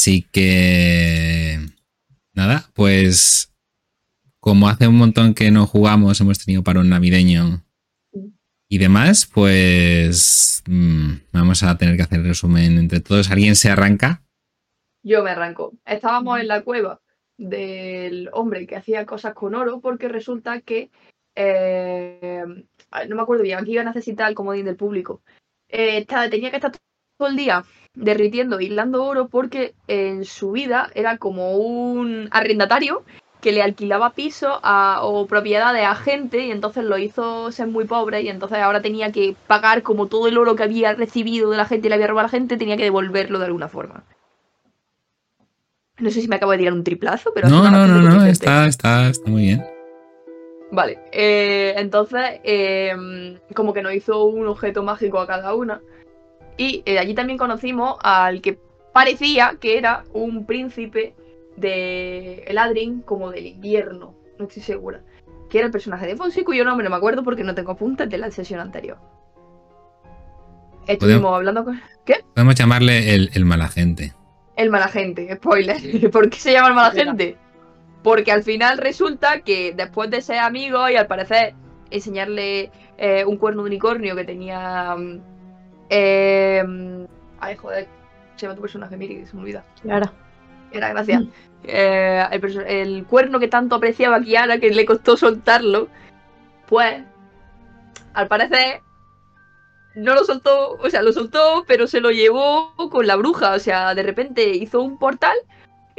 Así que... Nada, pues como hace un montón que no jugamos, hemos tenido para un navideño y demás, pues mm, vamos a tener que hacer resumen entre todos. ¿Alguien se arranca? Yo me arranco. Estábamos en la cueva del hombre que hacía cosas con oro porque resulta que eh, no me acuerdo bien, aquí iba a necesitar el comodín del público. Eh, tenía que estar todo el día derritiendo, hilando oro porque en su vida era como un arrendatario que le alquilaba pisos o propiedades a gente y entonces lo hizo ser muy pobre y entonces ahora tenía que pagar como todo el oro que había recibido de la gente y le había robado a la gente, tenía que devolverlo de alguna forma. No sé si me acabo de tirar un triplazo, pero... No, no, no, no, está, está, está muy bien. Vale, eh, entonces em, como que nos hizo un objeto mágico a cada una. Y eh, allí también conocimos al que parecía que era un príncipe de Eladrin como del invierno, no estoy segura. Que era el personaje de Fonsi, cuyo nombre no me acuerdo porque no tengo apuntes de la sesión anterior. Estuvimos hablando con... ¿Qué? Podemos llamarle el, el mala gente. El mala gente, spoiler. ¿Por qué se llama el mala gente? Porque al final resulta que después de ser amigos y al parecer enseñarle eh, un cuerno de unicornio que tenía. Eh, ay, joder, se llama tu personaje, Miri, se me olvida. Kiara. Era gracias. Eh, el, cuerno que tanto apreciaba a Kiara, que le costó soltarlo, pues, al parecer, no lo soltó, o sea, lo soltó, pero se lo llevó con la bruja. O sea, de repente hizo un portal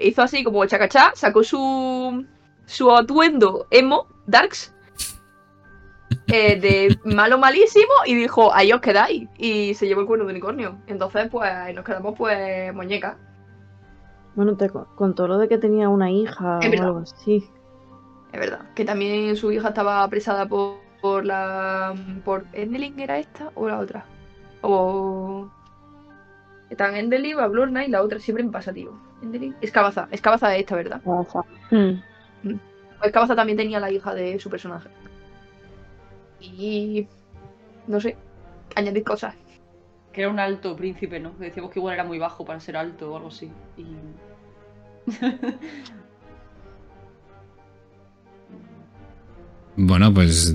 hizo así como chacachá, sacó su, su atuendo emo, darks, eh, de malo malísimo y dijo, ahí os quedáis. Y se llevó el cuerno de unicornio. Entonces, pues nos quedamos pues muñeca. Bueno, te contó lo de que tenía una hija es o algo así. Es verdad. Que también su hija estaba apresada por, por la. por Endeling era esta o la otra. O. Están Endeling, Blurna y la otra siempre en pasativo. Escabaza. Escabaza de esta, ¿verdad? Escabaza. Mm. Mm. Escabaza también tenía la hija de su personaje. Y. No sé. Añadir cosas. Que era un alto príncipe, ¿no? decíamos que igual era muy bajo para ser alto o algo así. Y... bueno, pues.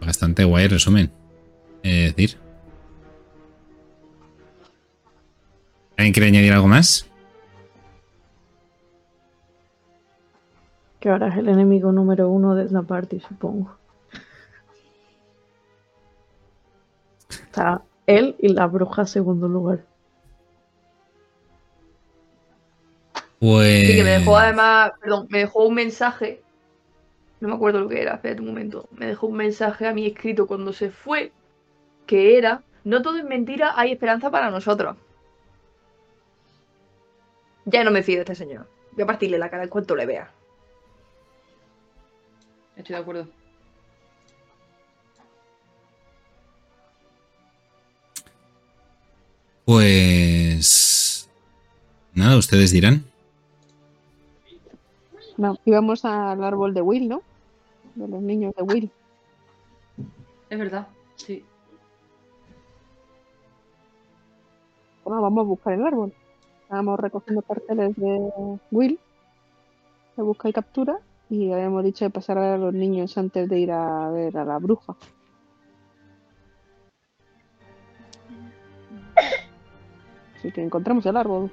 Bastante guay resumen. Es decir. ¿Alguien quiere añadir algo más? Que ahora es el enemigo número uno de la party, supongo. Está él y la bruja segundo lugar. Pues. Sí, que me dejó además, perdón, me dejó un mensaje. No me acuerdo lo que era, espérate un momento. Me dejó un mensaje a mí escrito cuando se fue, que era, no todo es mentira, hay esperanza para nosotros. Ya no me fío de este señor. Voy a partirle la cara en cuanto le vea. Estoy de acuerdo. Pues... Nada, ustedes dirán. No, íbamos al árbol de Will, ¿no? De los niños de Will. Es verdad, sí. Bueno, vamos a buscar el árbol. Estábamos recogiendo carteles de Will, de busca y captura, y habíamos dicho de pasar a los niños antes de ir a ver a la bruja. Que encontramos el árbol.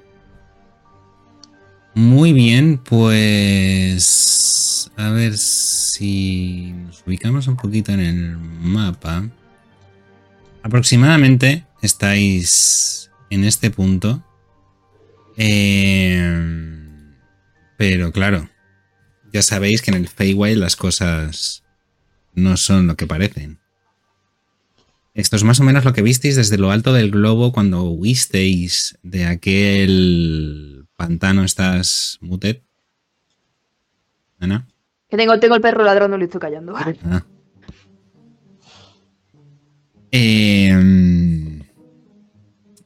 Muy bien, pues a ver si nos ubicamos un poquito en el mapa. Aproximadamente estáis en este punto Em, pero claro, ya sabéis que en el Feywild las cosas no son lo que parecen. Esto es más o menos lo que visteis desde lo alto del globo cuando huisteis de aquel pantano. ¿Estás muted? ¿Ana? Que tengo, tengo el perro ladrón, no lo estoy callando. Ah. Eh,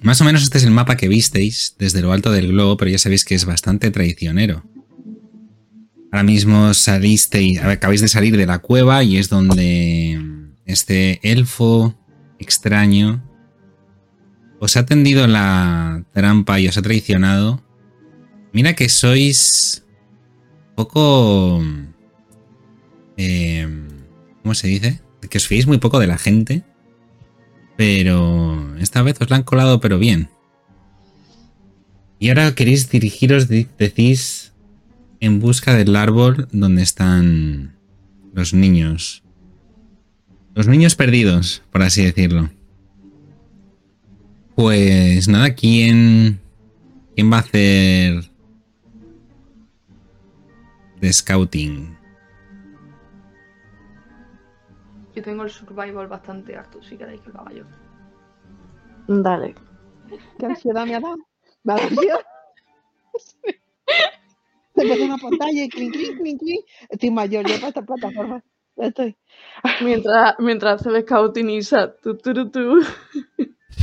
más o menos este es el mapa que visteis desde lo alto del globo, pero ya sabéis que es bastante traicionero. Ahora mismo salisteis, acabáis de salir de la cueva y es donde este elfo extraño os ha tendido la trampa y os ha traicionado, mira que sois poco... eh, ¿Cómo se dice? Que os fiéis muy poco de la gente, pero esta vez os la han colado pero bien. Y ahora queréis dirigiros, di- decís, en busca del árbol donde están los niños. Los niños perdidos, por así decirlo. Pues nada, ¿quién, quién va a hacer de scouting? Yo tengo el survival bastante harto, si queréis que lo haga yo. Dale. ¿Qué ansiedad me ha dado? Me ha dado. Se pone una pantalla y clink, clink, clink, clink. Estoy mayor yo para esta plataforma. Ya estoy. Mientras, mientras hace el scouting Isa, tú, tú, tú, tú.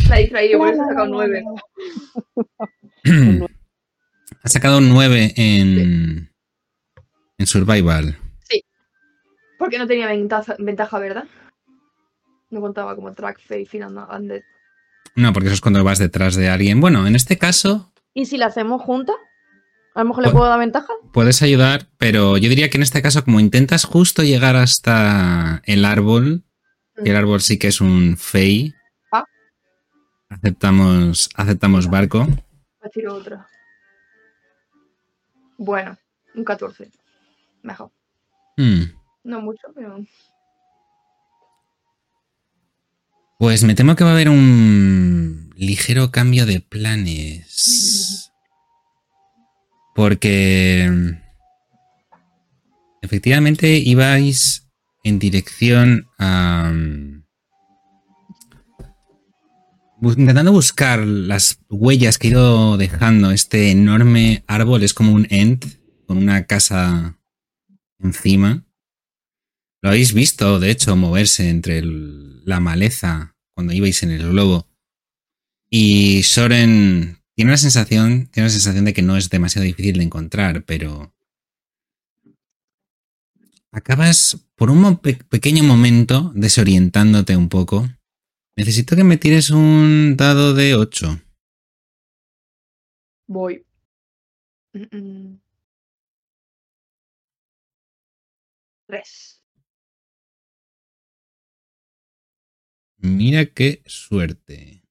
La he distraído, por eso he sacado nueve. ha sacado un 9 en, en Survival. Porque no tenía ventaja, ventaja, ¿verdad? No contaba como track, face. No, porque eso es cuando vas detrás de alguien. Bueno, en este caso ¿Y si la hacemos juntas? A lo mejor le puedo dar ventaja. puedes ayudar, pero yo diría que en este caso, como intentas justo llegar hasta el árbol, el árbol sí que es un fey, Ah. aceptamos, aceptamos barco. Me tiro otra. Bueno, un 14. Mejor. Hmm. No mucho, pero. Pues me temo que va a haber un ligero cambio de planes. Porque efectivamente ibais en dirección a... bu- Intentando buscar las huellas que ha ido dejando este enorme árbol, es como un ent con una casa encima. Lo habéis visto, de hecho, moverse entre la maleza cuando ibais en el globo. Y Soren tiene una sensación, tiene una sensación de que no es demasiado difícil de encontrar, pero acabas por un mo- pe- pequeño momento desorientándote un poco. Necesito que me tires un dado de 8. Voy. Mm, mm. Tres. Mira qué suerte.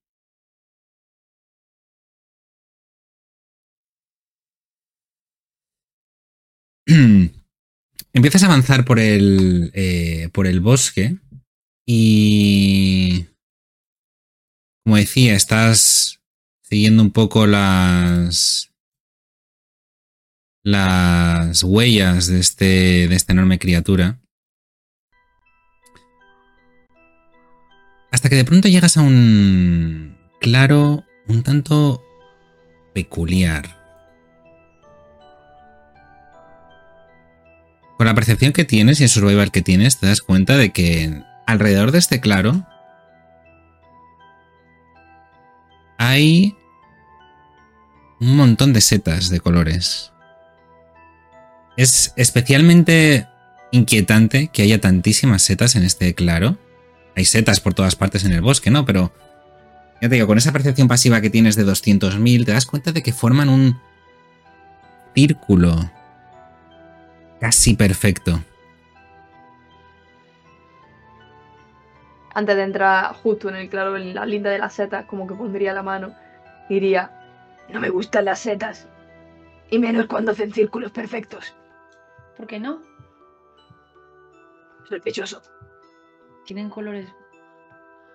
Empiezas a avanzar por el, eh, por el bosque y, como decía, estás siguiendo un poco las, las huellas de, este, de esta enorme criatura. Hasta que de pronto llegas a un claro un tanto peculiar. Con la percepción que tienes y el survival que tienes, te das cuenta de que alrededor de este claro hay un montón de setas de colores. Es especialmente inquietante que haya tantísimas setas en este claro. Hay setas por todas partes en el bosque, ¿no? Pero ya te digo, con esa percepción pasiva que tienes de 200.000, te das cuenta de que forman un círculo casi perfecto. Antes de entrar justo en el claro, en la linda de las setas, como que pondría la mano. y Diría, no me gustan las setas. Y menos cuando hacen círculos perfectos. ¿Por qué no? Sospechoso. Tienen colores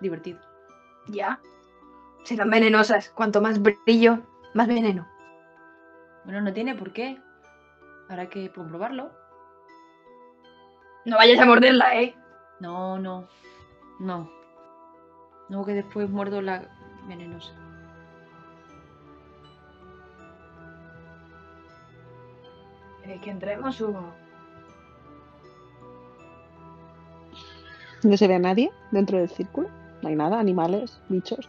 divertidos. Ya. Serán venenosas. Cuanto más brillo, más veneno. Bueno, no tiene por qué. Habrá que comprobarlo. No vayas a morderla, ¿eh? No, no. No. No, que después muerdo la venenosa. ¿Queréis que entremos o...? No se ve a nadie dentro del círculo. No hay nada, animales, bichos.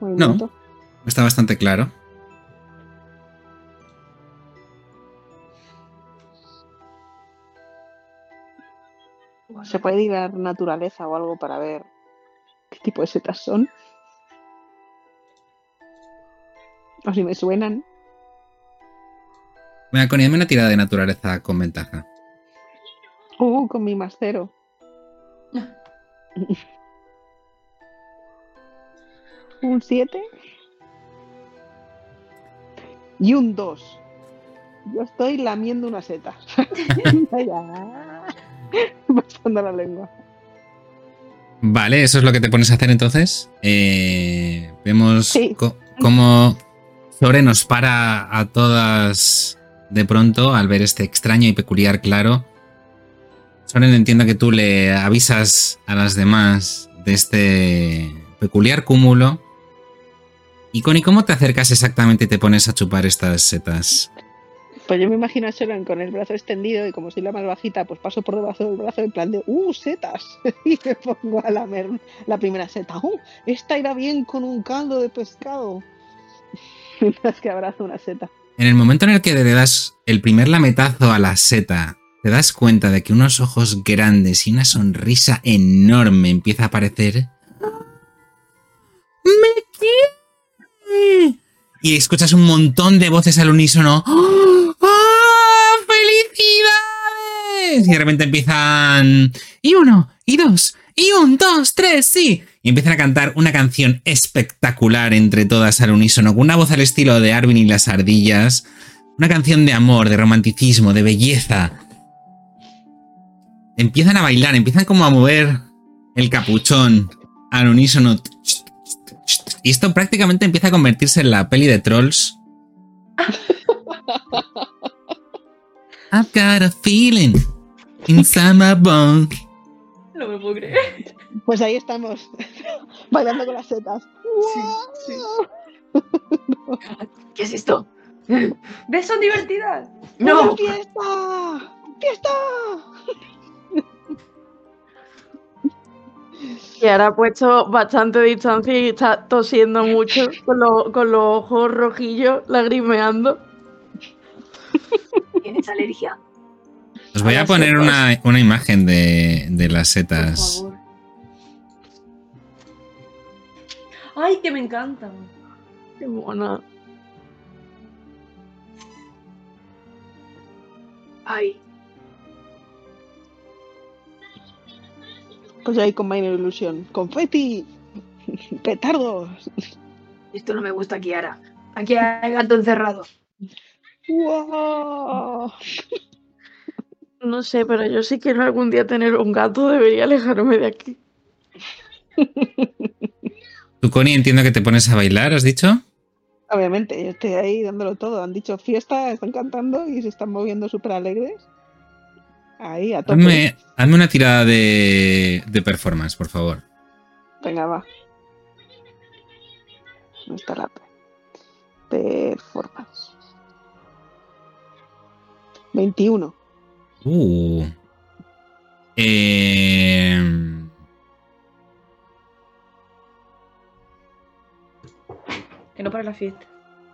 Movimiento. Está bastante claro. Se puede ir a la naturaleza o algo para ver qué tipo de setas son. O si me suenan. Venga, Connie, dame una tirada de naturaleza con ventaja. Uh, con mi más cero. un 7. Y un 2. Yo estoy lamiendo una seta. Pasando la lengua. Vale, eso es lo que te pones a hacer entonces. Eh, vemos Sí. cómo Zore nos para a todas de pronto al ver este extraño y peculiar claro. Soren entiendo que tú le avisas a las demás de este peculiar cúmulo. Y Connie, ¿cómo te acercas exactamente y te pones a chupar estas setas? Pues yo me imagino a con el brazo extendido y como soy la más bajita, pues paso por debajo del brazo en plan de ¡Uh, setas! y me pongo a lamer la primera seta. ¡Uh! Esta irá bien con un caldo de pescado. Mientras que abrazo una seta. En el momento en el que le das el primer lametazo a la seta, te das cuenta de que unos ojos grandes y una sonrisa enorme empieza a aparecer. ¡Me quiere! Y escuchas un montón de voces al unísono. ¡Oh! Y de repente empiezan. Y uno, y dos, y un, dos, tres, sí. Y empiezan a cantar una canción espectacular entre todas al unísono, con una voz al estilo de Arvin y las ardillas. Una canción de amor, de romanticismo, de belleza. Empiezan a bailar, empiezan como a mover el capuchón al unísono. Y esto prácticamente empieza a convertirse en la peli de Trolls. I've got a feeling inside my bones. No me puedo creer. Pues ahí estamos, bailando con las setas. sí. ¿Qué es esto? ¿Ves? Son divertidas. ¡No! ¡Una fiesta! ¡Fiesta! Y ahora ha puesto bastante distancia y está tosiendo mucho con, lo- con los ojos rojillos, lagrimeando. ¿Tienes alergia? Os voy A poner una, una imagen de, de las Por setas. favor. Ay, que me encantan. Qué mona. Ay, Pues ahí con Minor Illusion. ¡Confeti! ¡Petardos! esto no me gusta, Kiara. Aquí hay gato encerrado. ¡Wow! No sé, pero yo sí quiero algún día tener un gato, debería alejarme de aquí. Tú, Connie, entiendo que te pones a bailar, ¿has dicho? Obviamente, yo estoy ahí dándolo todo. Han dicho fiesta, están cantando y se están moviendo súper alegres. Ahí, a tope. Hazme, hazme una tirada de, de performance, por favor. Venga, va. ¿Dónde está la pe- performance? 21. Uh. Eh, Que no para la fiesta.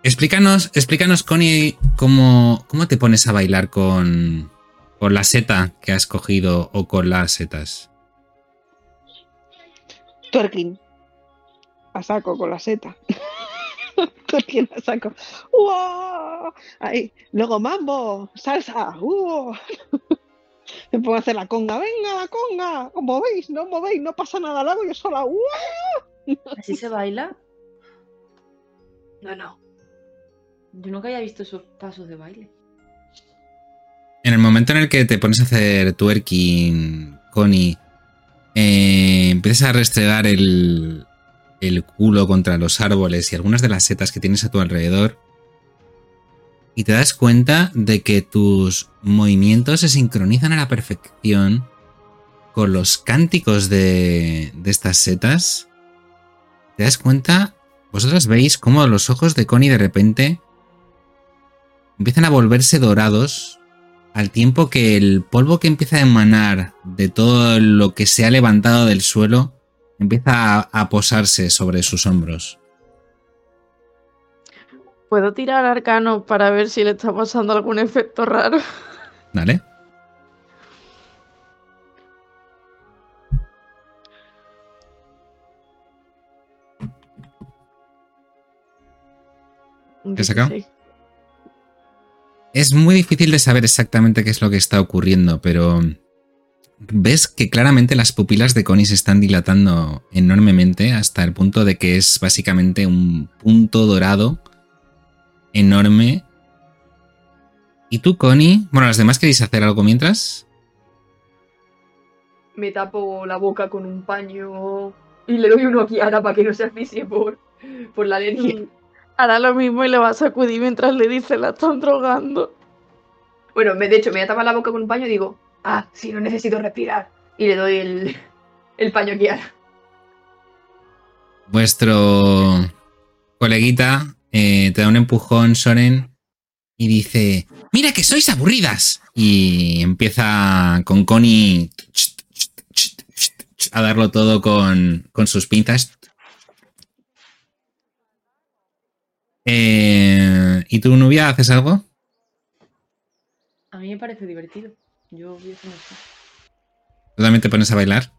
explícanos, explícanos, Connie, cómo, cómo te pones a bailar con, con la seta que has cogido o con las setas. Twerking. A saco con la seta. Twerking a saco. ¡Wow! Ahí. Luego mambo, salsa. ¡Uh! Me pongo a hacer la conga. Venga, la conga. Os movéis, no os movéis, no pasa nada. La hago yo sola. ¡Uh! ¿Así se baila? No, no. Yo nunca había visto esos pasos de baile. En el momento en el que te pones a hacer twerking, Connie, eh, empiezas a restregar el, el culo contra los árboles y algunas de las setas que tienes a tu alrededor. Y te das cuenta de que tus movimientos se sincronizan a la perfección con los cánticos de, de estas setas. Te das cuenta, vosotras veis cómo los ojos de Connie de repente empiezan a volverse dorados al tiempo que el polvo que empieza a emanar de todo lo que se ha levantado del suelo empieza a, a posarse sobre sus hombros. ¿Puedo tirar arcano para ver si le está pasando algún efecto raro? ¿Vale? ¿Qué? 16. Es muy difícil de saber exactamente qué es lo que está ocurriendo, pero ves que claramente las pupilas de Connie se están dilatando enormemente hasta el punto de que es básicamente un punto dorado enorme. ¿Y tú, Connie? Bueno, ¿los demás queréis hacer algo mientras? Me tapo la boca con un paño y le doy uno a Kiara para que no se asfixie por, por la alergia. Hará lo mismo y le va a sacudir mientras le dice la están drogando. Bueno, me, de hecho, me voy a tapar la boca con un paño y digo, ah, sí, no necesito respirar. Y le doy el, el paño Kiara. Vuestro coleguita eh, te da un empujón, Soren, y dice, mira que sois aburridas. Y empieza con Connie a darlo todo con, con sus pinzas. Eh, ¿Y tu novia haces algo? A mí me parece divertido. Yo voy haciendo esto. ¿Tú también te pones a bailar?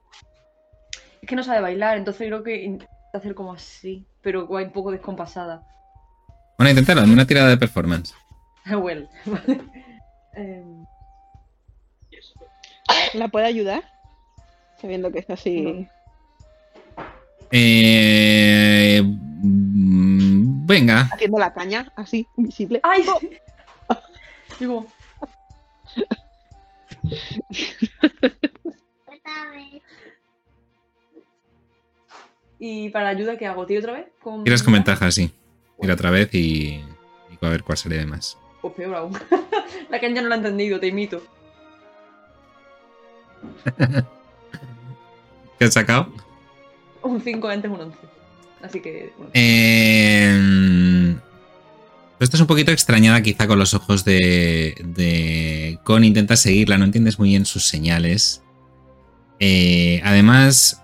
Es que no sabe bailar, entonces creo que intenta hacer como así, pero va un poco descompasada. Bueno, inténtalo, dame una tirada de performance. well, vale. Em, ¿La puede ayudar? Sabiendo que está así. Eh, mm, venga, Haciendo la caña, así, invisible. ¡Ay! Digo, ¿y para ayuda qué hago? ¿Tiro otra vez? Con... tiras con ventaja, sí. Tira otra vez y, y a ver cuál sería de más. Pues peor aún. la caña no la ha entendido, te imito. ¿Qué has sacado? Un 5 antes un 11. Así que. bueno. Eh, estás un poquito extrañada quizá con los ojos de, de Con. Intentas seguirla, no entiendes muy bien sus señales. Eh, además,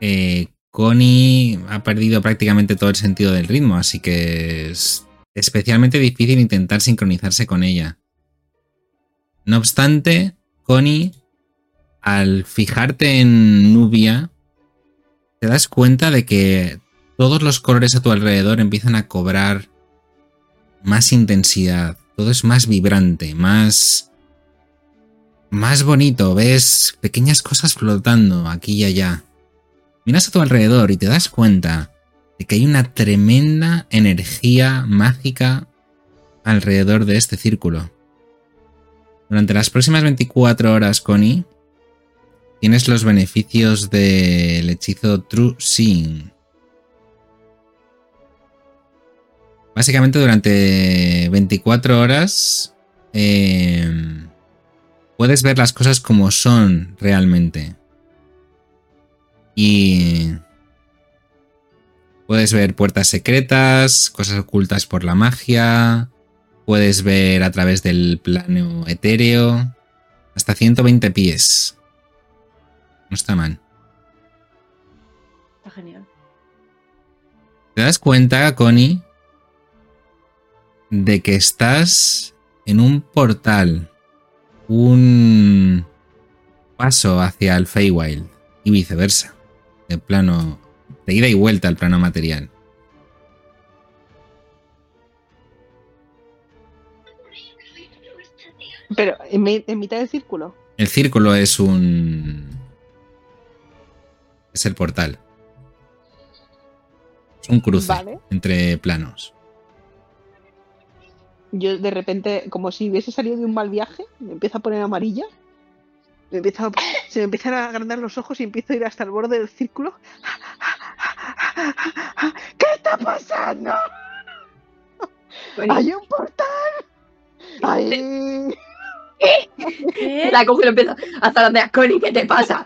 eh, Connie ha perdido prácticamente todo el sentido del ritmo, así que es especialmente difícil intentar sincronizarse con ella. No obstante, Connie, al fijarte en Nubia, te das cuenta de que todos los colores a tu alrededor empiezan a cobrar más intensidad. Todo es más vibrante, más. más bonito. Ves pequeñas cosas flotando aquí y allá. Miras a tu alrededor y te das cuenta de que hay una tremenda energía mágica alrededor de este círculo. Durante las próximas 24 horas, Connie, tienes los beneficios del hechizo True Seeing. Básicamente durante 24 horas eh, puedes ver las cosas como son realmente. Y puedes ver puertas secretas, cosas ocultas por la magia, puedes ver a través del plano etéreo, hasta 120 pies. No está mal. Está genial. ¿Te das cuenta, Connie, de que estás en un portal, un paso hacia el Feywild y viceversa, de plano, de ida y vuelta al plano material? Pero en, mi- en mitad del círculo. El círculo es un... es el portal. Es un cruce Vale. entre planos. Yo de repente, como si hubiese salido de un mal viaje, me empieza a poner amarilla. Me empieza a- se me empiezan a agrandar los ojos y empiezo a ir hasta el borde del círculo. ¿Qué está pasando? Bueno, ¡Hay un portal! ¡Ay! ¿Qué? la coge y lo empieza a zarandear. Connie, ¿qué te pasa?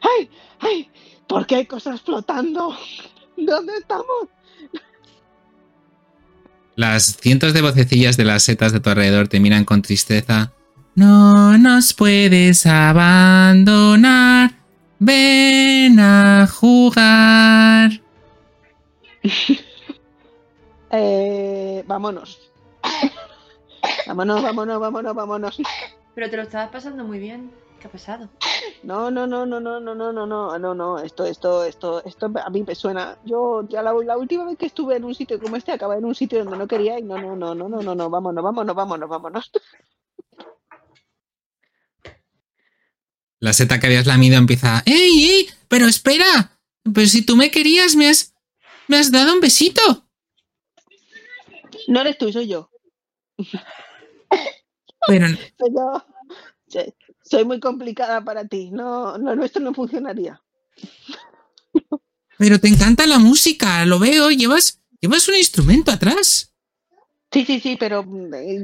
¡Ay! ¡Ay! ¿Por qué hay cosas flotando? ¿Dónde estamos? Las cientos de vocecillas de las setas de tu alrededor te miran con tristeza. No nos puedes abandonar. Ven a jugar. Eh, vámonos. Vámonos, vámonos, vámonos, vámonos. Pero te lo estabas pasando muy bien. ¿Qué ha pasado? No, no, no, no, no, no, no, no, no, no, no, esto, esto, esto, esto a mí me suena. Yo ya la, la última vez que estuve en un sitio como este acabé en un sitio donde no quería y no, no, no, no, no, no, no, vámonos, vámonos, vámonos, vámonos. La seta que habías lamido empieza. ¡Ey, ey! ¡Pero espera! Pero si tú me querías, me has. me has dado un besito. No eres tú, soy yo. Pero Soy yo. Soy muy complicada para ti. No, lo nuestro no funcionaría. Pero te encanta la música, lo veo, llevas, llevas un instrumento atrás. Sí, sí, sí, pero eh,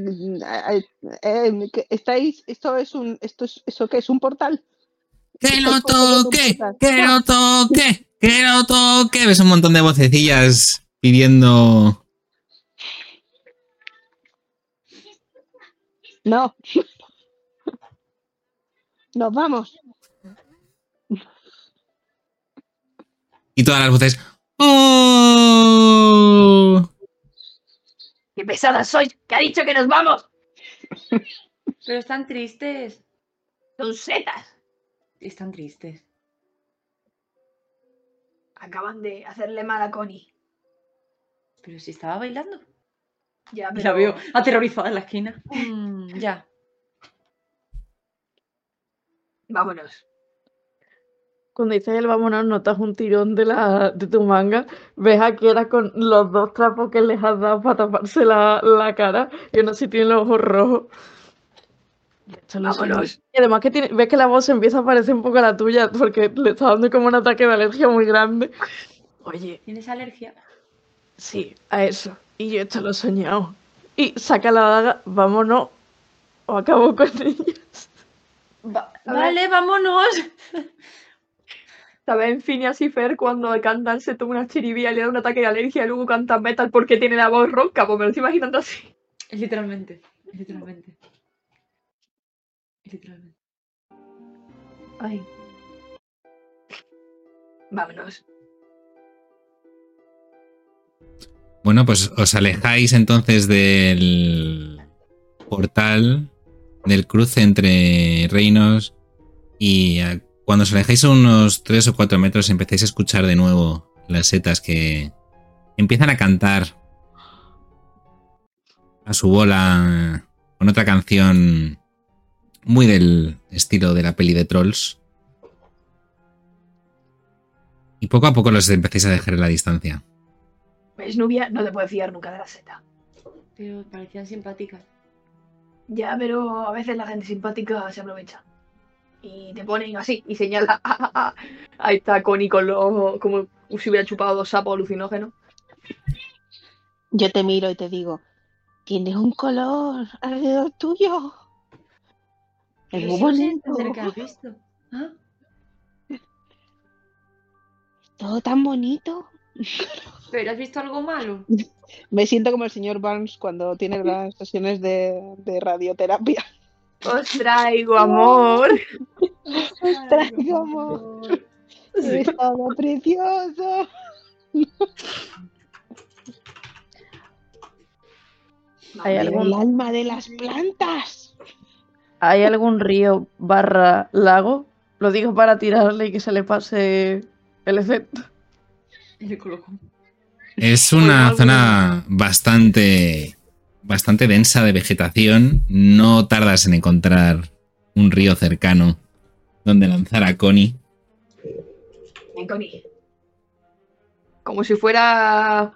eh, eh, estáis, esto es un, esto es, eso que es un portal. ¡Que lo toque! ¡Que lo toque! ¡Que lo toque! Ves un montón de vocecillas pidiendo. No. Nos vamos. Y todas las voces. ¡Oh! ¡Qué pesadas sois! ¡Que ha dicho que nos vamos! Pero están tristes. Son setas. Están tristes. Acaban de hacerle mal a Connie. Pero si estaba bailando. Ya, pero... La veo aterrorizada en la esquina. Mm, ya. Vámonos. Cuando dices el vámonos, notas un tirón de, la, de tu manga. Ves a Kiera con los dos trapos que les has dado para taparse la, la cara. Y uno sí tiene los ojos rojos. Vámonos. Y además que tiene- ves que la voz empieza a parecer un poco a la tuya porque le está dando como un ataque de alergia muy grande. Oye, ¿Tienes alergia? sí, a eso. Y yo esto lo he soñado. Y saca la daga, vámonos. O acabo con ellos. Va- vale, vámonos. ¿Sabes? Phineas y Fer cuando cantan se toma una chiribía y le da un ataque de alergia y luego cantan metal porque tiene la voz ronca. Pues me lo estoy imaginando así. Literalmente. Literalmente. Literalmente. Ay. Vámonos. Bueno, pues os alejáis entonces del portal, del cruce entre reinos y a- cuando os alejáis unos 3 o 4 metros empecéis a escuchar de nuevo las setas que empiezan a cantar a su bola con otra canción muy del estilo de la peli de Trolls. Y poco a poco los empecéis a dejar en la distancia. ¿Ves, Nubia? No te puedes fiar nunca de la seta. Pero parecían simpáticas. Ya, pero a veces la gente simpática se aprovecha. Y te ponen así y señala. Ahí está Connie con los ojos como si hubiera chupado dos sapos alucinógenos. Yo te miro y te digo, tienes un color alrededor tuyo. Es muy bonito. visto. ¿Ah? Todo tan bonito. ¿Pero has visto algo malo? Me siento como el señor Barnes cuando tiene las sesiones de, de radioterapia. Os traigo amor. Traigo amor. Es todo precioso. ¿Hay algún- El alma de las plantas. ¿Hay algún río barra lago? Lo digo para tirarle y que se le pase el efecto. Es una zona bastante, bastante densa de vegetación. No tardas en encontrar un río cercano donde lanzar a Connie. Ven, Connie. Como si fuera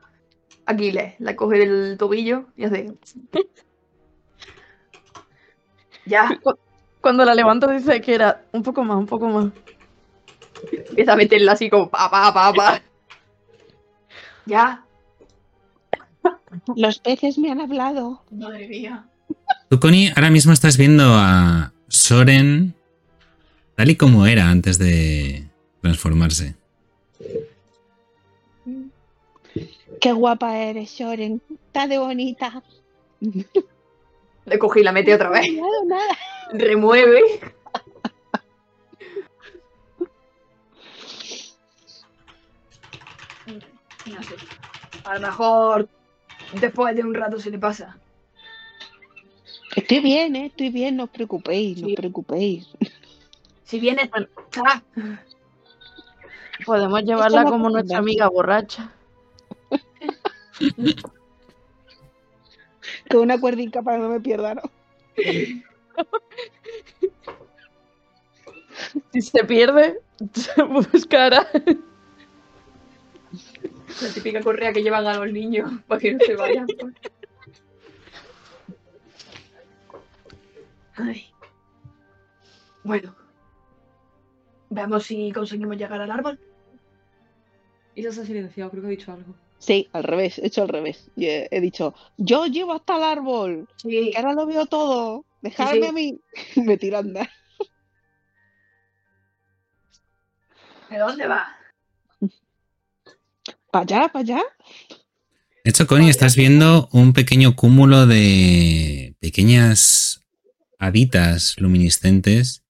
Aquiles. La coge del tobillo y hace. ya. Cuando la levanto dice que era un poco más, un poco más. Empieza a meterla así como pa, pa, pa, pa. Ya. Los peces me han hablado. Madre mía. Tú, Connie, ahora mismo estás viendo a Soren tal y como era antes de transformarse. Qué guapa eres, Shoren. Está de bonita. Le cogí y la metí otra No he vez. mirado nada. Remueve. No sé. A lo mejor después de un rato se le pasa. Estoy bien, ¿eh? Estoy bien. No os preocupéis, no os preocupéis. Si vienes, Bueno. ¡ah! Podemos llevarla como nuestra amiga borracha. Con una cuerdica para que no me pierda, ¿no? Si se pierde, se buscará. La típica correa que llevan a los niños para que no se vayan. Ay. Bueno. Veamos si conseguimos llegar al árbol. Isa se ha silenciado, creo que ha dicho algo. Sí, al revés, he hecho al revés. Y he, he dicho, yo llevo hasta el árbol, Sí. que ahora lo veo todo. Dejadme sí. a mí. me tiro a andar. ¿De dónde va? ¿Para allá, para allá? De hecho, Connie, estás viendo un pequeño cúmulo de pequeñas haditas luminiscentes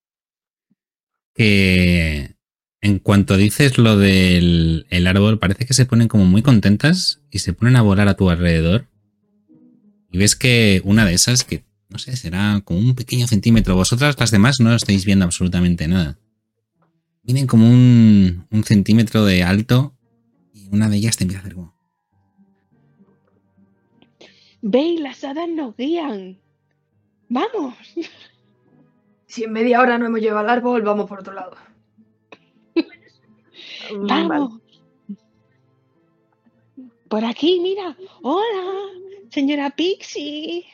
que en cuanto dices lo del el árbol parece que se ponen como muy contentas y se ponen a volar a tu alrededor. Y ves que una de esas, que no sé, será como un pequeño centímetro, vosotras las demás no estáis viendo absolutamente nada. Vienen como un, un centímetro de alto una de ellas te empieza a hacer como... Ve, las hadas nos guían. Vamos. Si en media hora no hemos llegado al árbol, vamos por otro lado. Vale. Vamos. Por aquí, mira. Hola, señora Pixie.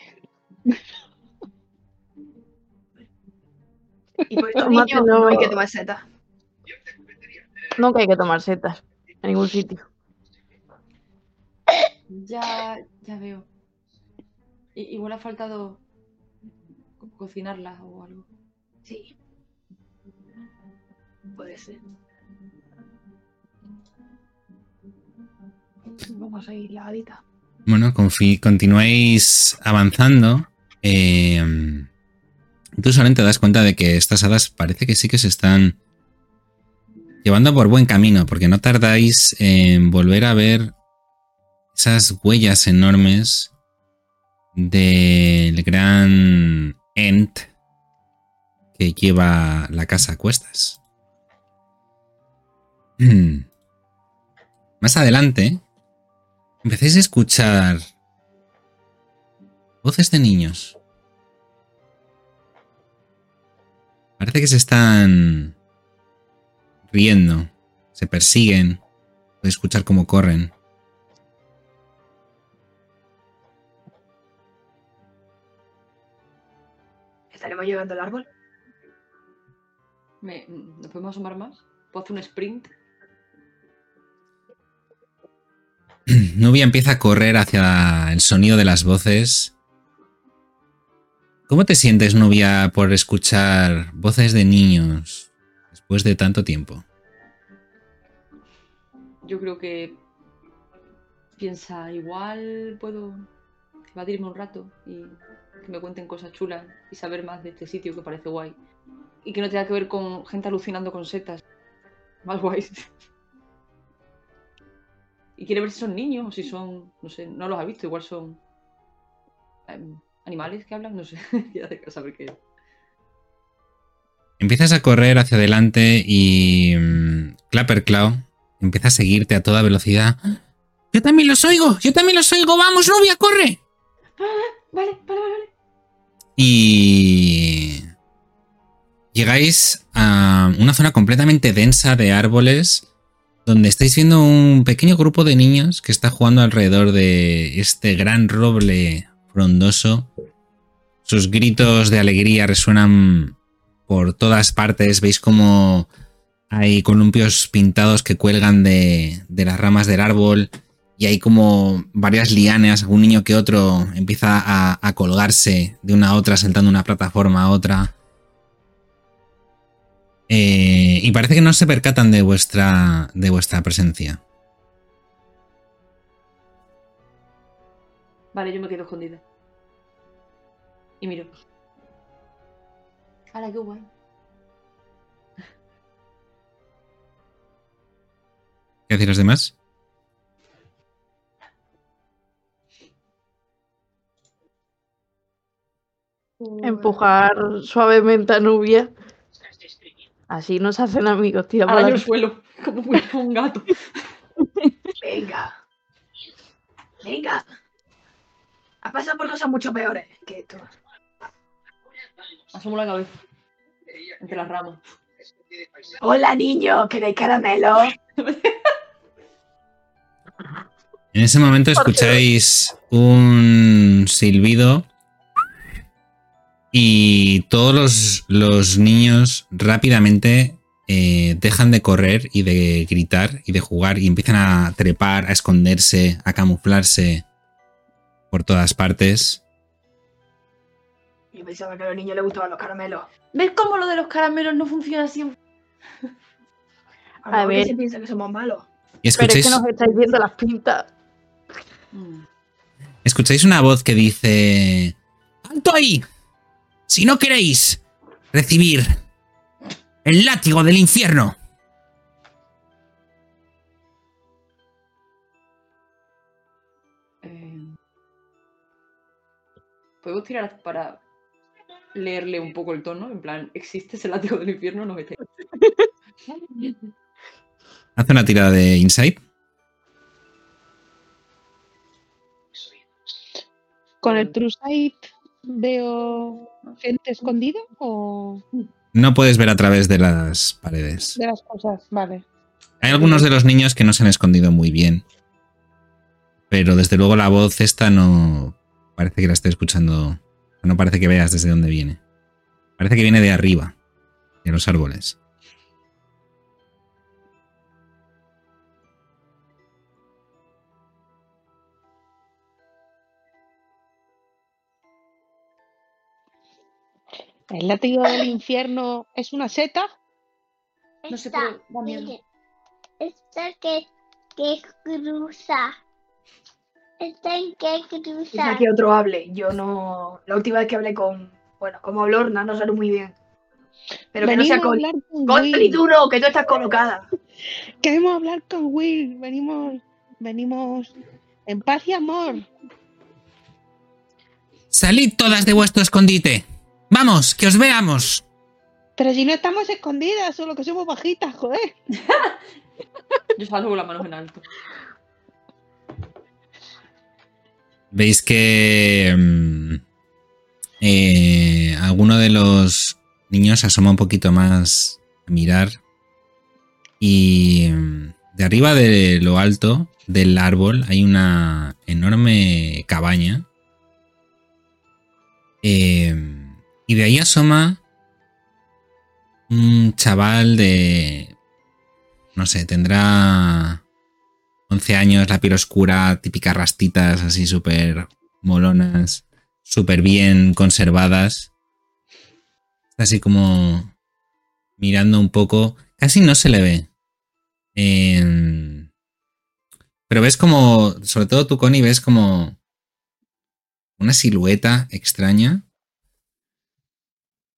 Y por niños no hay que tomar setas. Nunca hay que tomar setas ningún sitio. Ya, ya veo. I- igual ha faltado co- cocinarlas o algo. Sí. Puede ser. Vamos a ir la hadita. Bueno, confi- continuáis avanzando. Eh, tú solamente te das cuenta de que estas hadas parece que sí que se están llevando por buen camino, porque no tardáis en volver a ver esas huellas enormes del gran Ent que lleva la casa a cuestas. Más adelante, Empecéis a escuchar voces de niños. Parece que se están riendo, se persiguen. Podéis escuchar cómo corren. ¿Estaremos llegando al árbol? Me- ¿Nos podemos asomar más? ¿Puedo hacer un sprint? Nubia empieza a correr hacia el sonido de las voces. ¿Cómo te sientes, Nubia, por escuchar voces de niños después de tanto tiempo? Yo creo que piensa, igual puedo evadirme un rato y que me cuenten cosas chulas y saber más de este sitio que parece guay. Y que no tenga que ver con gente alucinando con setas. Más guays. Y quiere ver si son niños o si son, no sé, no los ha visto, igual son em, animales que hablan, no sé. ya de saber qué. Empiezas a correr hacia adelante y mm, Clapperclaw empieza a seguirte a toda velocidad. Yo también los oigo, yo también los oigo, vamos, Nubia, corre. Vale, vale, vale, vale. Y llegáis a una zona completamente densa de árboles donde estáis viendo un pequeño grupo de niños que está jugando alrededor de este gran roble frondoso. Sus gritos de alegría resuenan por todas partes. Veis como hay columpios pintados que cuelgan de, las ramas del árbol y hay como varias lianas, algún niño que otro empieza a, a colgarse de una a otra, saltando una plataforma a otra. Eh, y parece que no se percatan de vuestra, de vuestra presencia. Vale, yo me quedo escondida. Y miro. ¡Hala, qué guay! ¿Qué hacen los demás? Empujar suavemente a Nubia. Así no se hacen amigos, tío. Araño para- el suelo, como un gato. Venga. Venga. Ha pasado por cosas mucho peores que esto. Asomo la cabeza. Entre las ramas. Hola, niños. ¿Queréis caramelo? En ese momento escucháis un silbido y todos los, los niños rápidamente eh, dejan de correr y de gritar y de jugar y empiezan a trepar, a esconderse, a camuflarse por todas partes. Pensaba que a los niños les gustaban los caramelos. ¿Ves cómo lo de los caramelos no funciona así? A, A ver. ver. se piensa que somos malos. Y Pero es escucháis, que nos estáis viendo las pintas. Escucháis una voz que dice... ¡Alto ahí! Si no queréis recibir el látigo del infierno. Eh, Podemos tirar para leerle un poco el tono. En plan, ¿existe ese látigo del infierno? No me Hace una tirada de insight. ¿Con el True Sight veo gente escondida o No puedes ver a través de las paredes. de las cosas? Vale. Hay algunos de los niños que no se han escondido muy bien. Pero desde luego la voz esta no parece que la esté escuchando. No parece que veas desde dónde viene. Parece que viene de arriba, de los árboles. ¿El látigo del infierno es una seta? No sé, Esta, pero da miedo. mire, Esta que, que cruza. Esta en. Quizá que otro hable. Yo no. La última vez que hablé con. Bueno, como Lorna, no salió muy bien. Pero que no sea Venimos a con. hablar con Con no, que tú estás colocada. Queremos hablar con Will. Venimos, venimos en paz y amor. ¡Salid todas de vuestro escondite! ¡Vamos, que os veamos! Pero si no estamos escondidas, solo que somos bajitas, joder. Yo salgo con las manos en alto. Veis que mm, eh, alguno de los niños asoma un poquito más a mirar y mm, de arriba de lo alto del árbol hay una enorme cabaña. Eh, y de ahí asoma un chaval de no sé, tendrá 11 años, la piel oscura, típicas rastitas así súper molonas, súper bien conservadas. Así como mirando un poco. Casi no se le ve. Em, pero ves como, sobre todo tú, Connie, ves como una silueta extraña.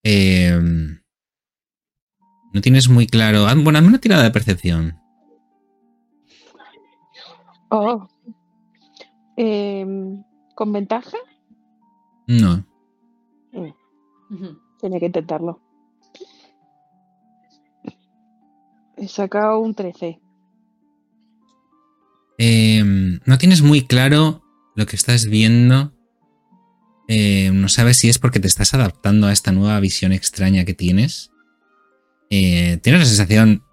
Em, no tienes muy claro. Bueno, hazme una tirada de percepción. Oh. Em, ¿Con ventaja? No. Ujú. Tiene que intentarlo. He sacado un 13. Eh, no tienes muy claro lo que estás viendo. Eh, no sabes si es porque te estás adaptando a esta nueva visión extraña que tienes. Eh, tienes la sensación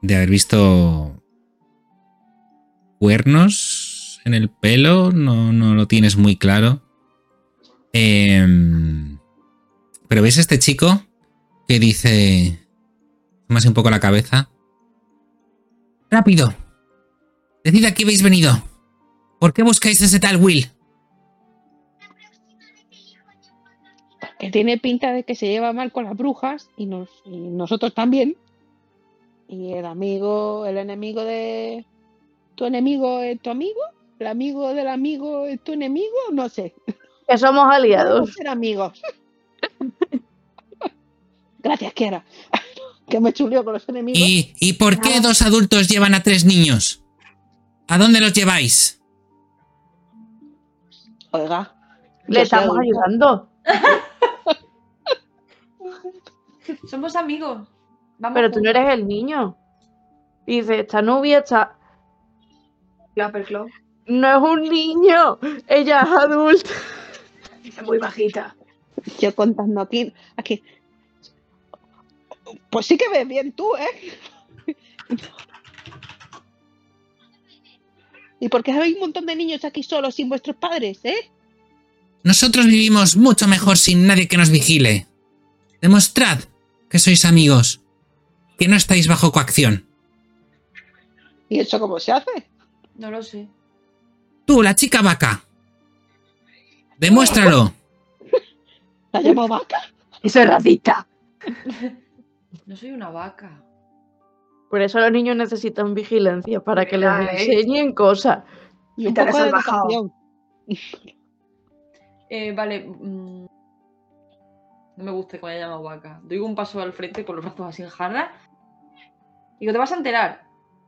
de haber visto cuernos en el pelo. No, no lo tienes muy claro. Eh, pero ves este chico que dice... Más un poco la cabeza. Rápido. Decid a qué habéis venido. ¿Por qué buscáis a ese tal Will? Que tiene pinta de que se lleva mal con las brujas y, nos, y nosotros también. Y el amigo, el enemigo de. ¿Tu enemigo es tu amigo? ¿El amigo del amigo es tu enemigo? No sé. Que somos aliados. ser amigos. Gracias, Kiara. que me chuleo con los enemigos. ¿Y, ¿Y por qué dos adultos llevan a tres niños? ¿A dónde los lleváis? Oiga. Le estamos ayudando. Somos amigos. Vamos Pero tú no eres el niño. Y dice, esta Nubia está... Clapperclaw. No es un niño, ella es adulta. Es muy bajita. Yo contando aquí, aquí. Pues sí que ves bien tú, ¿eh? ¿Y por qué habéis un montón de niños aquí solos sin vuestros padres, eh? Nosotros vivimos mucho mejor sin nadie que nos vigile. Demostrad que sois amigos, que no estáis bajo coacción. ¿Y eso cómo se hace? No lo sé. Tú, la chica vaca. Demuéstralo. ¿La llamo vaca? Eso es racista. No soy una vaca. Por eso los niños necesitan vigilancia, para que les ¿eh? enseñen cosas. Y un poco de educación. Eh, vale. mm, No me gusta que me haya llamado vaca. Doy un paso al frente con los brazos así en jarra. Digo, te vas a enterar.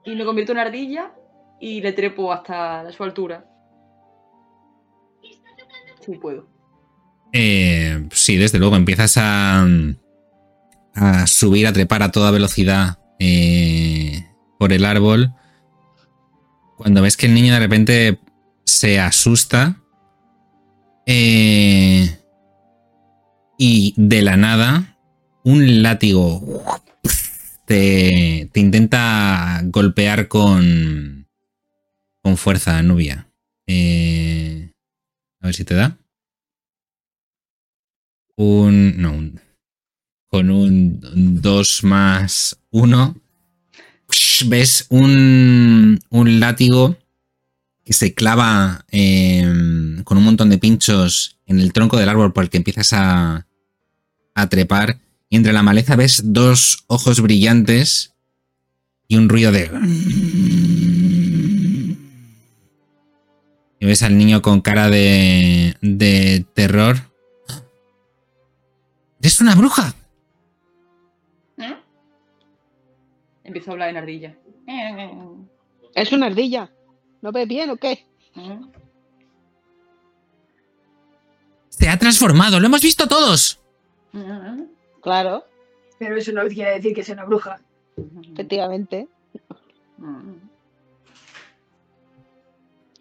Y me convierto en ardilla y le trepo hasta su altura. Sí, puedo. Eh, sí, desde luego, empiezas a, a subir, a trepar a toda velocidad eh, por el árbol. Cuando ves que el niño de repente se asusta eh, y de la nada un látigo te intenta golpear con, con fuerza, Nubia. Eh, a ver si te da. Un. No, con un 2 más 1. Ves un, un látigo que se clava em, con un montón de pinchos en el tronco del árbol por el que empiezas a, a trepar. Y entre la maleza ves dos ojos brillantes y un ruido de. Y ves al niño con cara de, de terror. ¡Eres una bruja! Empiezo a hablar en ardilla. Es una ardilla. ¿No ves bien o qué? Se ha transformado, lo hemos visto todos. Claro, Pero eso no quiere decir que sea una bruja. efectivamente.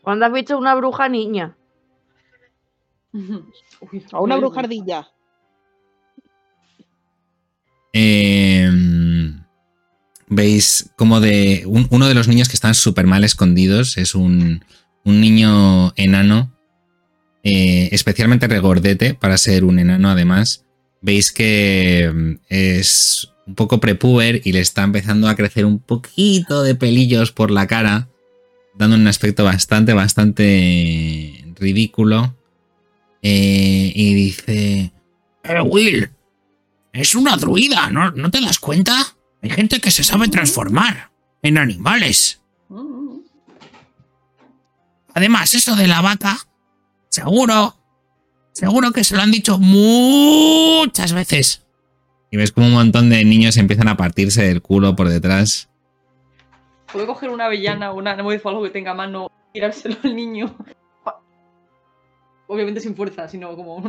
¿Cuándo has visto una bruja niña? A una uy, bruja ardilla. Eh, Veis como de un- uno de los niños que están súper mal escondidos es un, un niño enano, eh, especialmente regordete para ser un enano además. Veis que mm, es un poco prepuber y le está empezando a crecer un poquito de pelillos por la cara, dando un aspecto bastante, bastante ridículo. Eh, y dice... ¡Eh, Will! Es una druida, ¿no, ¿no te das cuenta? Hay gente que se sabe transformar en animales. Además, eso de la vaca, seguro, seguro que se lo han dicho muchas veces. Y ves como un montón de niños empiezan a partirse del culo por detrás. ¿Puedo coger una avellana o una nuez o algo que tenga a mano y tirárselo al niño? Obviamente sin fuerza, sino como...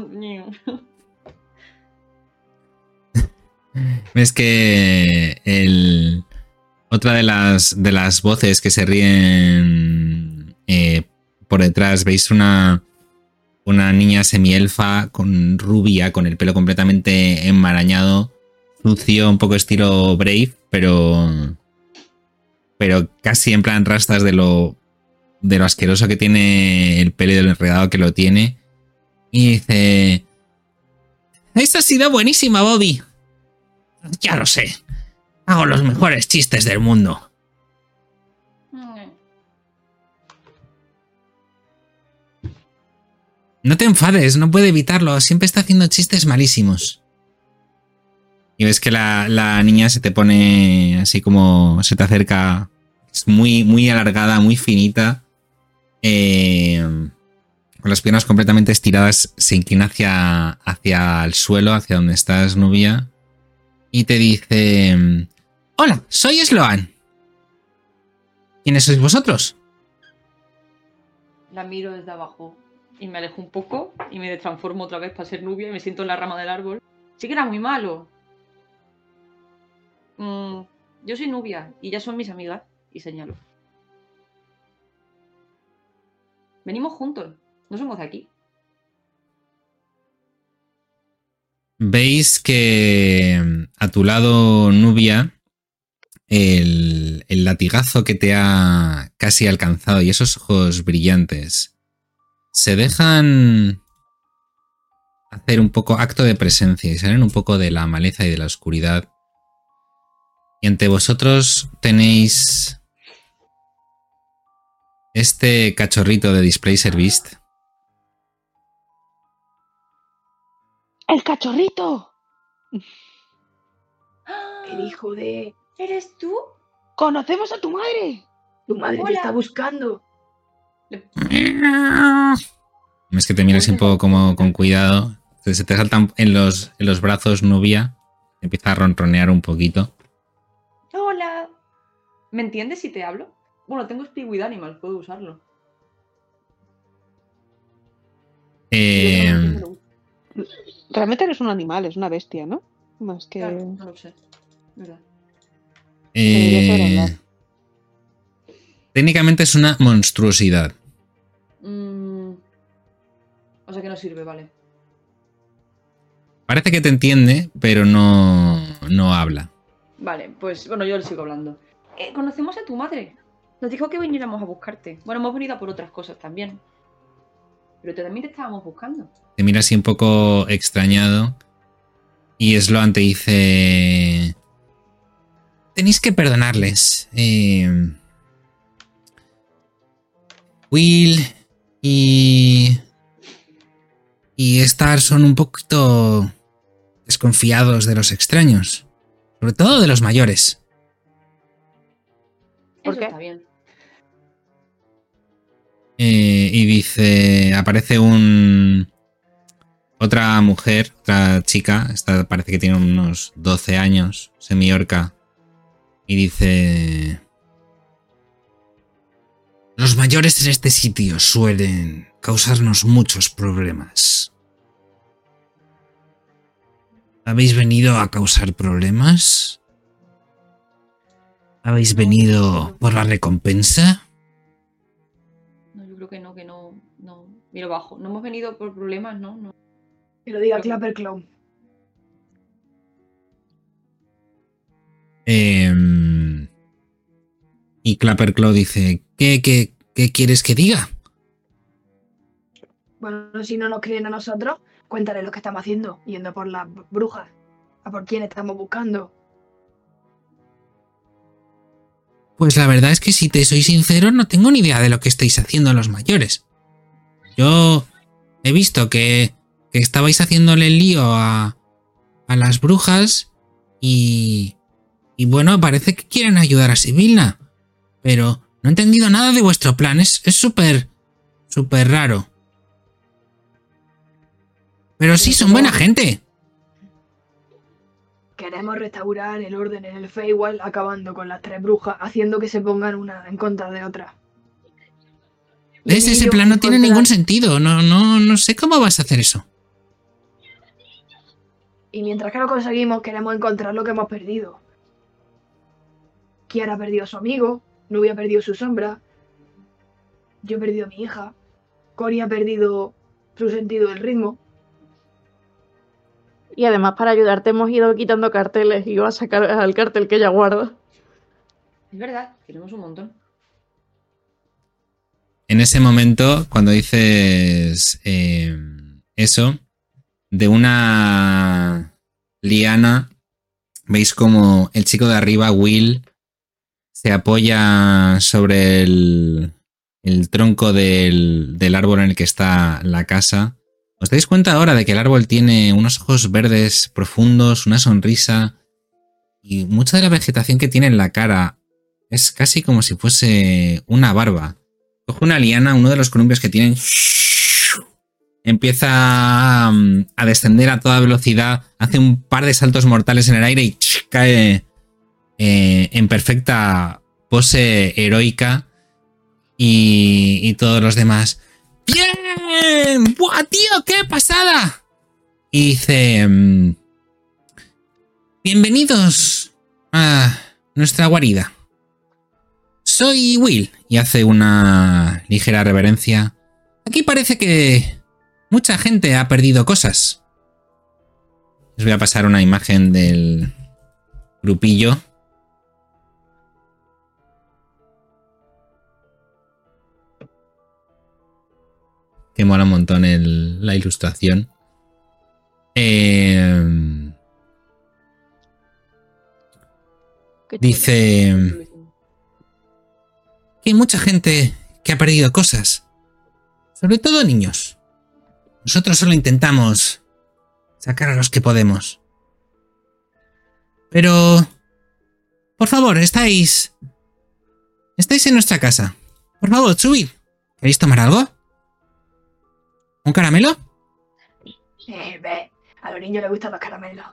Ves que el, otra de las, de las voces que se ríen eh, por detrás, veis una, una niña semielfa con rubia, con el pelo completamente enmarañado, sucio, un poco estilo Brave, pero, pero casi en plan rastas de lo, de lo asqueroso que tiene el pelo y de lo enredado que lo tiene. Y dice... Esta ha sido buenísima, Bobby. Ya lo sé. Hago los mejores chistes del mundo. No te enfades, no puede evitarlo. Siempre está haciendo chistes malísimos. Y ves que la, la niña se te pone así como se te acerca. Es muy, muy alargada, muy finita. Eh, con las piernas completamente estiradas, se inclina hacia, hacia el suelo, hacia donde estás, Nubia. Y te dice: Hola, soy Sloan. ¿Quiénes sois vosotros? La miro desde abajo y me alejo un poco y me transformo otra vez para ser nubia y me siento en la rama del árbol. Sí que era muy malo. Mm, yo soy Nubia y ya son mis amigas. Y señalo. Venimos juntos, no somos de aquí. Veis que mm, a tu lado, Nubia, el, el latigazo que te ha casi alcanzado y esos ojos brillantes se dejan hacer un poco acto de presencia y salen un poco de la maleza y de la oscuridad. Y ante vosotros tenéis este cachorrito de Display Service ¡El cachorrito! El hijo de ¿Eres tú? ¡Conocemos a tu madre! tu madre te Hola. está buscando. Es que te miras un poco como con cuidado. Se te saltan en los, en los brazos Nubia. Empieza a ronronear un poquito. Hola. ¿Me entiendes si te hablo? Bueno, tengo Speak with Animals, puedo usarlo. Eh, Realmente eres un animal, es una bestia, ¿no? Más que. Claro, no lo sé. ¿Verdad? eh, técnicamente es una monstruosidad. Mm, O sea que no sirve, vale. Parece que te entiende, pero no, no habla. Vale, pues bueno, yo le sigo hablando. Eh, Conocemos a tu madre. Nos dijo que viniéramos a buscarte. Bueno, hemos venido por otras cosas también. Pero te- también te estábamos buscando. Te mira así un poco extrañado. Y Sloan te dice... Tenéis que perdonarles. Eh, Will y... Y Star son un poquito desconfiados de los extraños. Sobre todo de los mayores. ¿Por qué? está bien. Eh, y dice, aparece un otra mujer, otra chica, esta parece que tiene unos 12 años, semiorca, y dice, los mayores en este sitio suelen causarnos muchos problemas. ¿Habéis venido a causar problemas? ¿Habéis venido por la recompensa? No, yo creo que no, que no. no. Miro bajo. No hemos venido por problemas, ¿no? no. Que lo diga Clapper Clown. Em, y Clapperclaw dice, ¿qué, qué, qué quieres que diga? Bueno, si no nos creen a nosotros, cuéntale lo que estamos haciendo, yendo por las brujas. A por quién estamos buscando. Pues la verdad es que si te soy sincero, no tengo ni idea de lo que estáis haciendo los mayores. Yo he visto que, estabais haciéndole el lío a, a las brujas y... Y bueno, parece que quieren ayudar a Sibilna. Pero no he entendido nada de vuestro plan. Es es súper... súper raro. Pero sí, son buena gente. Queremos restaurar el orden en el Feywild acabando con las tres brujas, haciendo que se pongan una en contra de otra. ¿Ves? Ese plan no tiene ningún sentido. No, no, no sé cómo vas a hacer eso. Y mientras que lo conseguimos, queremos encontrar lo que hemos perdido. Kiara ha perdido a su amigo, Nubia ha perdido su sombra, yo he perdido a mi hija, Cory ha perdido su sentido del ritmo. Y además para ayudarte hemos ido quitando carteles y vas a sacar al cartel que ella guarda. Es verdad, tenemos un montón. En ese momento, cuando dices eh, eso, de una liana, veis como el chico de arriba, Will, se apoya sobre el, el tronco del, del árbol en el que está la casa. ¿Os dais cuenta ahora de que el árbol tiene unos ojos verdes profundos, una sonrisa y mucha de la vegetación que tiene en la cara es casi como si fuese una barba? Coge una liana, uno de los columpios que tienen. Empieza mm, a descender a toda velocidad. Hace un par de saltos mortales en el aire y cae eh, en perfecta pose heroica. Y, y todos los demás. ¡Bien! ¡Buah, tío! ¡Qué pasada! Y dice. mm, Bienvenidos a nuestra guarida. Soy Will y hace una ligera reverencia. Aquí parece que mucha gente ha perdido cosas. Les voy a pasar una imagen del grupillo. Que mola un montón el- la ilustración. Eh, dice que hay mucha gente que ha perdido cosas. Sobre todo niños. Nosotros solo intentamos sacar a los que podemos. Pero... Por favor, estáis... Estáis en nuestra casa. Por favor, subid. ¿Queréis tomar algo? ¿Un caramelo? Eh, ve, a los niños les gustan los caramelos.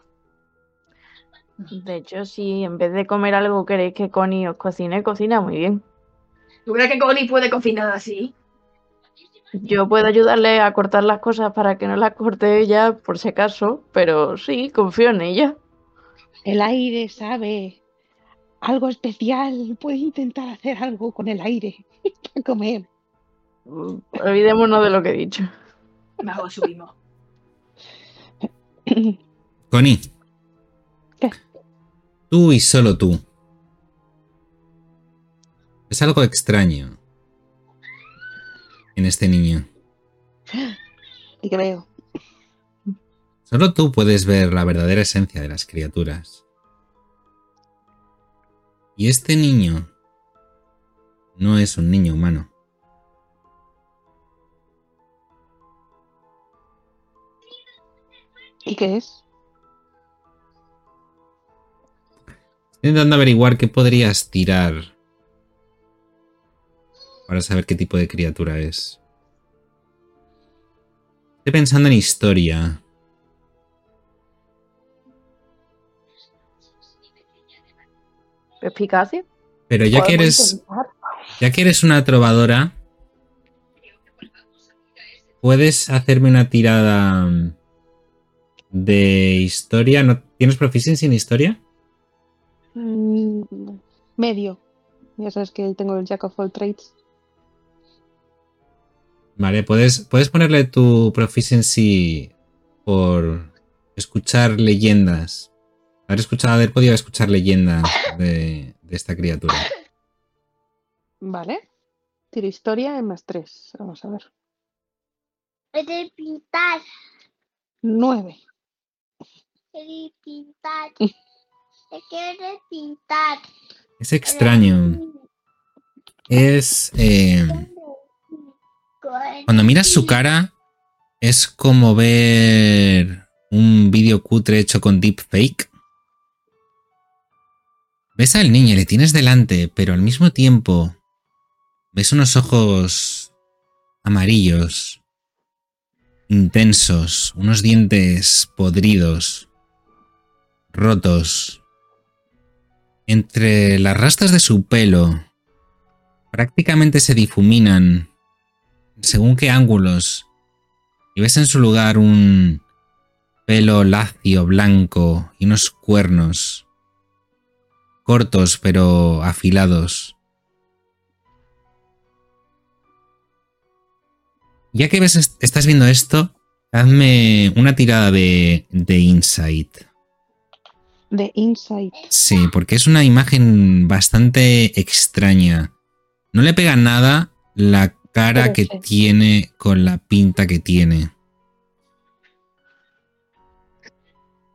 De hecho, si en vez de comer algo queréis que Connie os cocine, cocina muy bien. ¿Tú crees que Connie puede cocinar así? Yo puedo ayudarle a cortar las cosas para que no las corte ella, por si acaso, pero sí, confío en ella. El aire sabe algo especial. Puede intentar hacer algo con el aire para comer. Olvidémonos de lo que he dicho. Mejor subimos. Connie. ¿Qué? Tú y solo tú. Es algo extraño en este niño. Y que veo. Solo tú puedes ver la verdadera esencia de las criaturas. Y este niño no es un niño humano. ¿Y qué es? Estoy intentando averiguar qué podrías tirar para saber qué tipo de criatura es. Estoy pensando en historia. ¿Eficacia? Pero ya que eres, intentar. ya que eres una trovadora, puedes hacerme una tirada de historia. ¿No tienes proficiency en historia? Mm, medio. Ya sabes que tengo el Jack of all trades. Vale, puedes, puedes ponerle tu proficiency por escuchar leyendas. Haber escuchado, haber podido escuchar leyendas de, de esta criatura. Vale. Tiro historia en más 3. Vamos a ver. Puede pintar, Nueve. Pintar. Se quiere pintar. Es extraño. Es. eh, cuando miras su cara, es como ver un vídeo cutre hecho con deepfake. Ves al niño y le tienes delante, pero al mismo tiempo ves unos ojos amarillos, intensos, unos dientes podridos, rotos. Entre las rastas de su pelo prácticamente se difuminan según qué ángulos. Y ves en su lugar un pelo lacio, blanco y unos cuernos cortos pero afilados. Ya que ves, est- estás viendo esto, hazme una tirada de, de insight. De Insight. Sí, porque es una imagen bastante extraña. No le pega nada la cara que tiene con la pinta que tiene.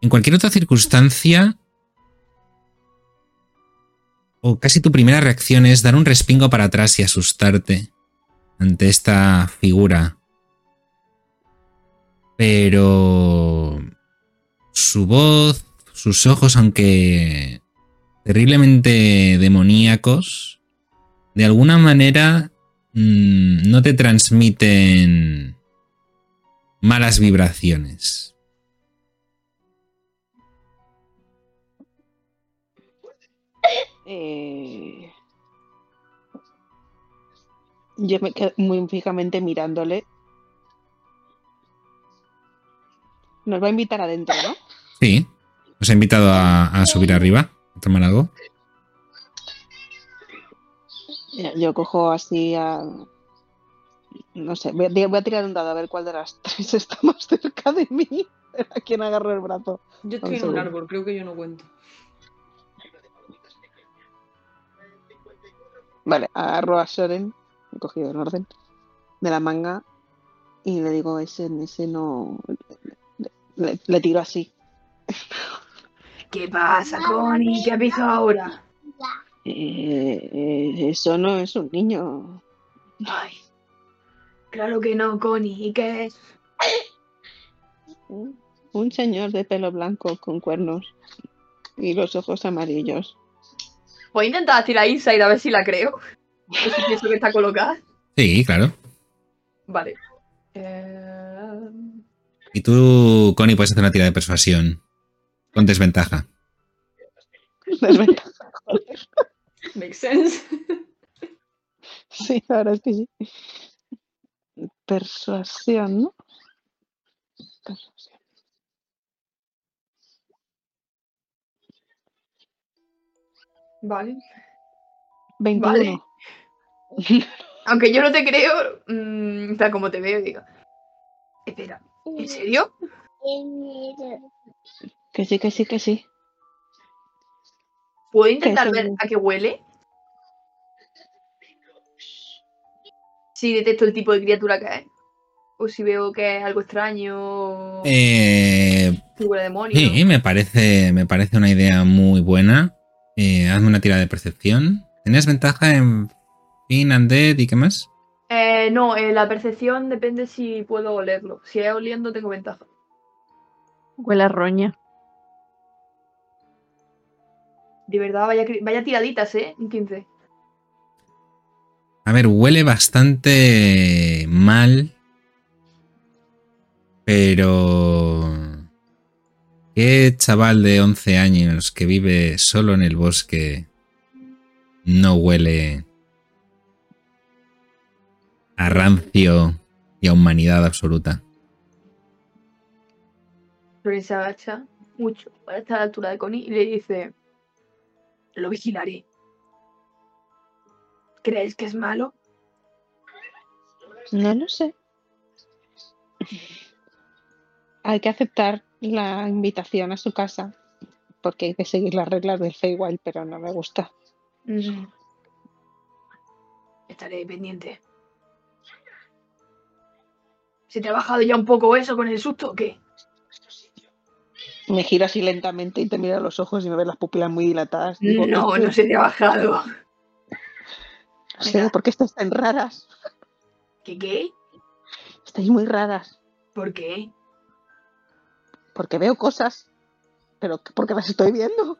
En cualquier otra circunstancia, o casi tu primera reacción es dar un respingo para atrás y asustarte ante esta figura. Pero su voz, sus ojos, aunque terriblemente demoníacos, de alguna manera mm, no te transmiten malas vibraciones. Eh, Yo me quedo muy fijamente mirándole. Nos va a invitar adentro, ¿no? Sí, os he invitado a, a subir arriba. ¿Tomar algo? Yo cojo así a. No sé, voy a, voy a tirar un dado a ver cuál de las tres está más cerca de mí. A quién agarro el brazo. Yo estoy en un árbol, creo que yo no cuento. Vale, agarro a Soren, he cogido en orden, de la manga y le digo, ese, ese no. Le, le tiro así. ¿Qué pasa, Connie? ¿Qué has visto ahora? Eh, eh, eso no es un niño. Ay, claro que no, Connie. ¿Y qué es? Un señor de pelo blanco con cuernos y los ojos amarillos. Voy a intentar tirar Inside a ver si la creo. Si pienso que está colocada. Sí, claro. Vale. Eh, Y tú, Connie, puedes hacer una tira de persuasión. Con desventaja. Desventaja. Makes sense. Sí, la verdad es que sí. Persuasión, ¿no? Persuasión. Vale. 21. Vale. Aunque yo no te creo, mm, tal como te veo, digo. Espera, ¿en serio? Que sí, que sí, que sí. ¿Puedo intentar ver no? a qué huele? Si detecto el tipo de criatura que es. O si veo que es algo extraño. Eh, si huele a demonio. sí, me parece, me parece una idea muy buena. Eh, hazme una tira de percepción. ¿Tenías ventaja en Fin, Undead y qué más? Eh, no, eh, la percepción depende si puedo olerlo. Si es oliendo, tengo ventaja. Huele a roña. De verdad, vaya, tiraditas, ¿eh? Un 15. A ver, huele bastante mal. Pero... ¿Qué chaval de 11 años que vive solo en el bosque no huele a rancio y a humanidad absoluta? Florin se agacha mucho para estar a la altura de Connie y le dice: Lo vigilaré. ¿Crees que es malo? No lo sé. Hay que aceptar la invitación a su casa porque hay que seguir las reglas del Feywild, pero no me gusta. Mm. Estaré pendiente. ¿Se te ha bajado ya un poco eso con el susto o qué? Me giro así lentamente y te miro a los ojos y me ves las pupilas muy dilatadas. Digo, No, no se te ha bajado. No sé, ¿por qué estáis tan raras? ¿Qué qué? Estáis muy raras. ¿Por qué? Porque veo cosas, pero porque las estoy viendo.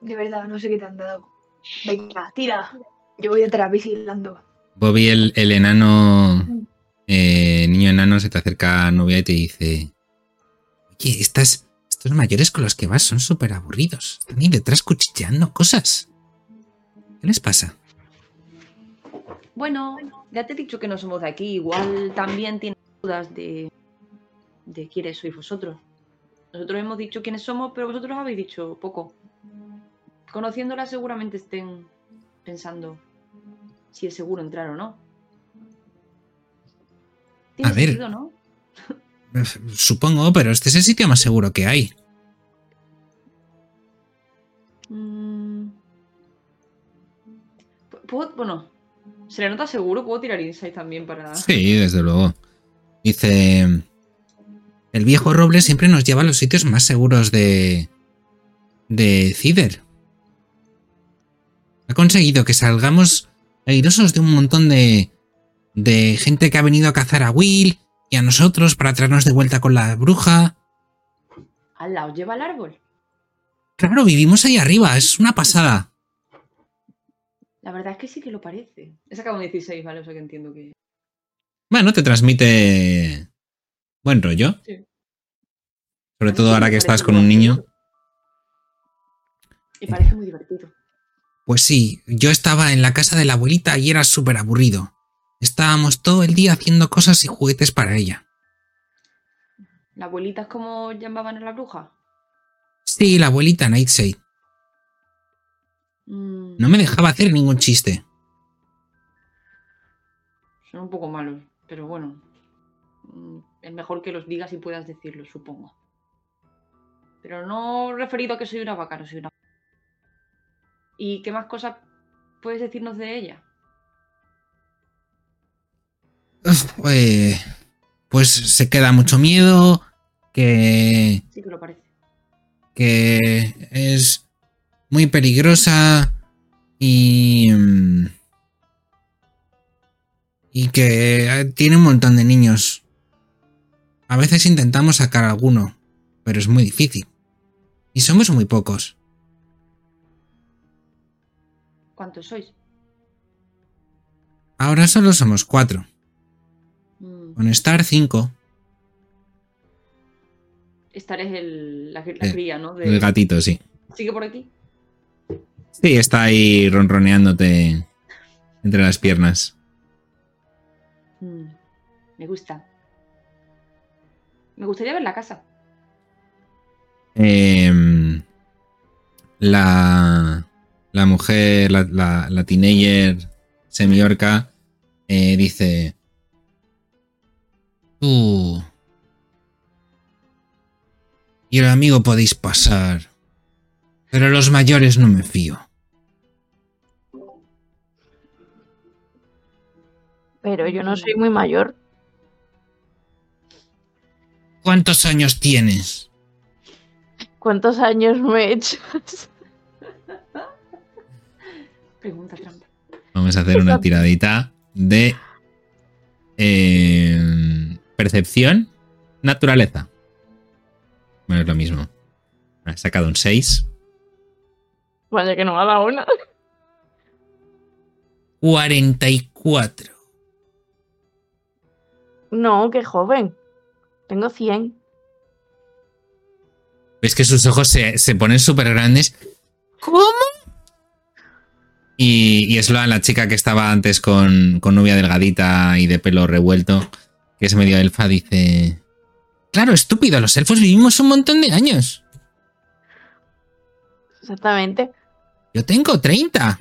De verdad, no sé qué te han dado. Venga, tira. Yo voy detrás vigilando. Bobby, el, el enano, eh, niño enano, se te acerca novia y te dice: Oye, estas, estos mayores con los que vas son súper aburridos. Están ahí detrás cuchicheando cosas. ¿Qué les pasa? Bueno, ya te he dicho que no somos de aquí. Igual también tienes dudas de, de quiénes sois vosotros. Nosotros hemos dicho quiénes somos, pero vosotros habéis dicho poco. Conociéndola seguramente estén pensando si es seguro entrar o no. Tiene A ver. Supongo, pero este es el sitio más seguro que hay. Mm. Pu- ¿Puedo- bueno, se le nota seguro, puedo tirar insight también para... Sí, desde luego. Dice: El viejo roble siempre nos lleva a los sitios más seguros de. de Cider. Ha conseguido que salgamos airosos de un montón de. De gente que ha venido a cazar a Will y a nosotros para traernos de vuelta con la bruja. Al lado lleva el árbol. Claro, vivimos ahí arriba, es una pasada. La verdad es que sí que lo parece. He sacado un 16, ¿vale? O sea que entiendo que... Bueno, te transmite buen rollo. Sí. Sobre todo ahora que estás con un niño. Y parece muy divertido. Pues sí, yo estaba en la casa de la abuelita y era súper aburrido. Estábamos todo el día haciendo cosas y juguetes para ella. ¿La abuelita es como llamaban a la bruja? Sí, la abuelita Nightshade. Mm, No me dejaba hacer ningún chiste. Son un poco malos, pero bueno. Mm, Es mejor que los digas y puedas decirlos, supongo. Pero no referido a que soy una vaca, no soy una. ¿Y qué más cosas puedes decirnos de ella? Eh, pues se queda mucho miedo, que, Sí que lo parece. que es muy peligrosa y... mm, Y que eh, tiene un montón de niños. A veces intentamos sacar alguno, pero es muy difícil. Y somos muy pocos. ¿Cuántos sois? Ahora solo somos cuatro. Con Star cinco. Esta es el, la, la Eh, cría, ¿no? De- El gatito, sí. ¿Sigue por aquí? Sí, está ahí ronroneándote entre las piernas. Mm, Me gusta. Me gustaría ver la casa. Em, la, la mujer, la, la, la teenager semiorca, eh, dice: Tú y el amigo podéis pasar, pero los mayores no me fío. Pero yo no soy muy mayor. ¿Cuántos años tienes? ¿Cuántos años me he hecho? Pregunta trampa. Vamos a hacer una tiradita de em, percepción, naturaleza. Bueno, es lo mismo. Ha sacado un 6. Vaya que no ha dado una. 44. No, qué joven. Tengo 100. Ves que sus ojos se, se ponen súper grandes. ¿Cómo? Y, y Sloan, la chica que estaba antes con, con novia delgadita y de pelo revuelto, que es medio elfa, dice... Claro, estúpido, los elfos vivimos un montón de años. Exactamente. Yo tengo 30.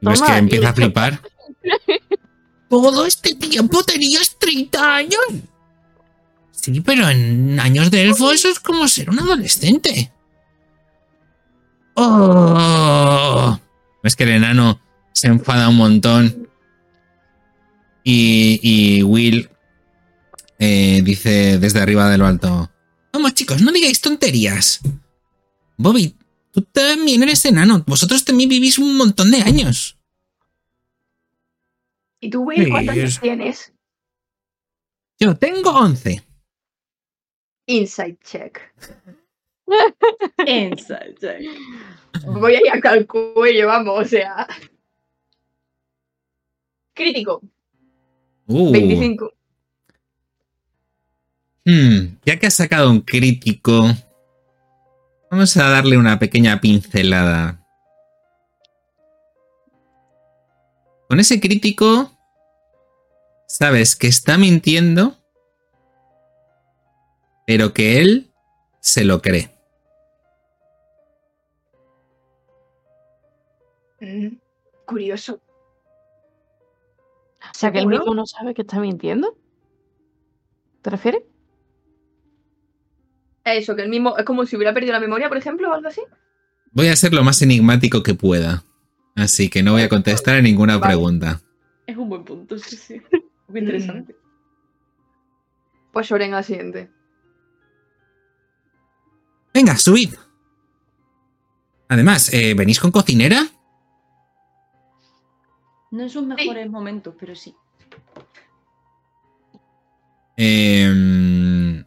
Y ves que empieza a flipar. ¿Todo este tiempo tenías 30 años? Sí, pero en años de elfo eso es como ser un adolescente. ¡Oh! Ves que el enano se enfada un montón. Y, y Will eh, dice desde arriba de lo alto: Vamos, chicos, no digáis tonterías. Bobby, tú también eres enano. Vosotros también vivís un montón de años. ¿Y tú, Will, cuántos años es- tienes? Yo tengo 11. Inside check. Inside check. Voy a ir al cuello, vamos, o sea. Crítico, Uh, 25. hmm, ya que has sacado un crítico, vamos a darle una pequeña pincelada. Con ese crítico, sabes que está mintiendo, pero que él se lo cree. Mm, curioso. O sea, que el mismo no sabe que está mintiendo. ¿Te refieres? Eso, que el mismo. Es como si hubiera perdido la memoria, por ejemplo, o algo así. Voy a ser lo más enigmático que pueda. Así que no voy a contestar a ninguna Vale. pregunta. Es un buen punto, sí, sí. Muy interesante. Pues Soren al siguiente. Venga, subid. Además, eh, ¿venís con cocinera? No en sus mejores momentos, pero sí. Eh,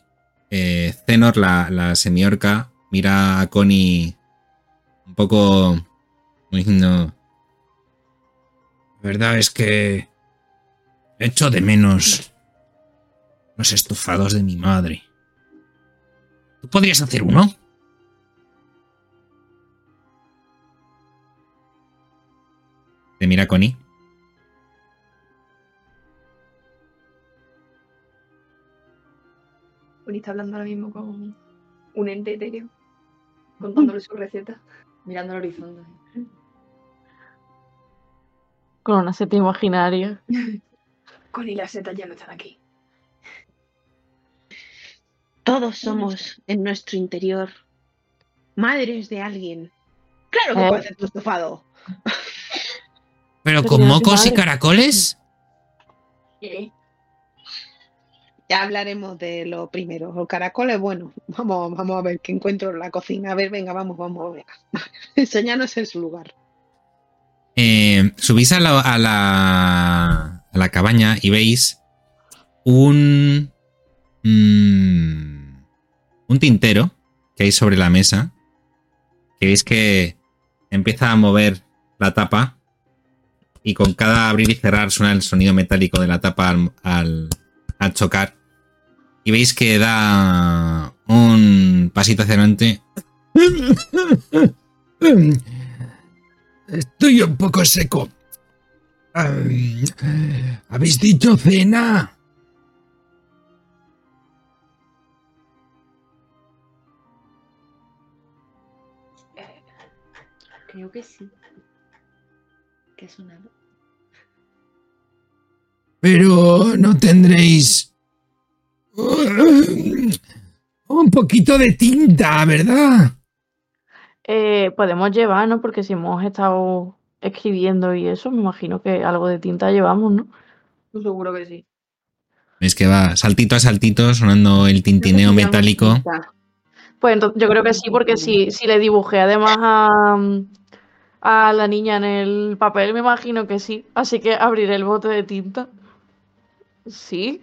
eh, Zenor, la, la semiorca, mira a Connie un poco diciendo... La verdad es que echo de menos los estofados de mi madre. ¿Tú podrías hacer uno? Te mira Connie. Uni está hablando ahora mismo con. Un ente etéreo. Contándole su receta. Mirando al horizonte. Con una seta imaginaria. Con y las setas ya no están aquí. Todos somos en nuestro interior madres de alguien. Claro que Eh. puede ser tu estofado. Pero Pero con si no soy mocos y caracoles. ¿Qué? Ya hablaremos de lo primero. Los caracoles, bueno, vamos, vamos a ver qué encuentro en la cocina. A ver, venga, vamos, vamos, venga. Enseñarnos en su lugar. Eh, subís a la, a, la, a la cabaña y veis un, mm, un tintero que hay sobre la mesa. Que veis que empieza a mover la tapa y con cada abrir y cerrar suena el sonido metálico de la tapa al chocar. Y veis que da un pasito hacia adelante. Estoy un poco seco. ¿Habéis dicho cena? Creo que sí. ¿Qué ha sonado? Pero no tendréis un poquito de tinta, ¿verdad? Eh, podemos llevar, ¿no? Porque si hemos estado escribiendo y eso, me imagino que algo de tinta llevamos, ¿no? Seguro que sí. Veis que va saltito a saltito sonando el tintineo metálico. Pues entonces, yo creo que sí, porque si, si le dibujé además a, a la niña en el papel, me imagino que sí. Así que abriré el bote de tinta. Sí.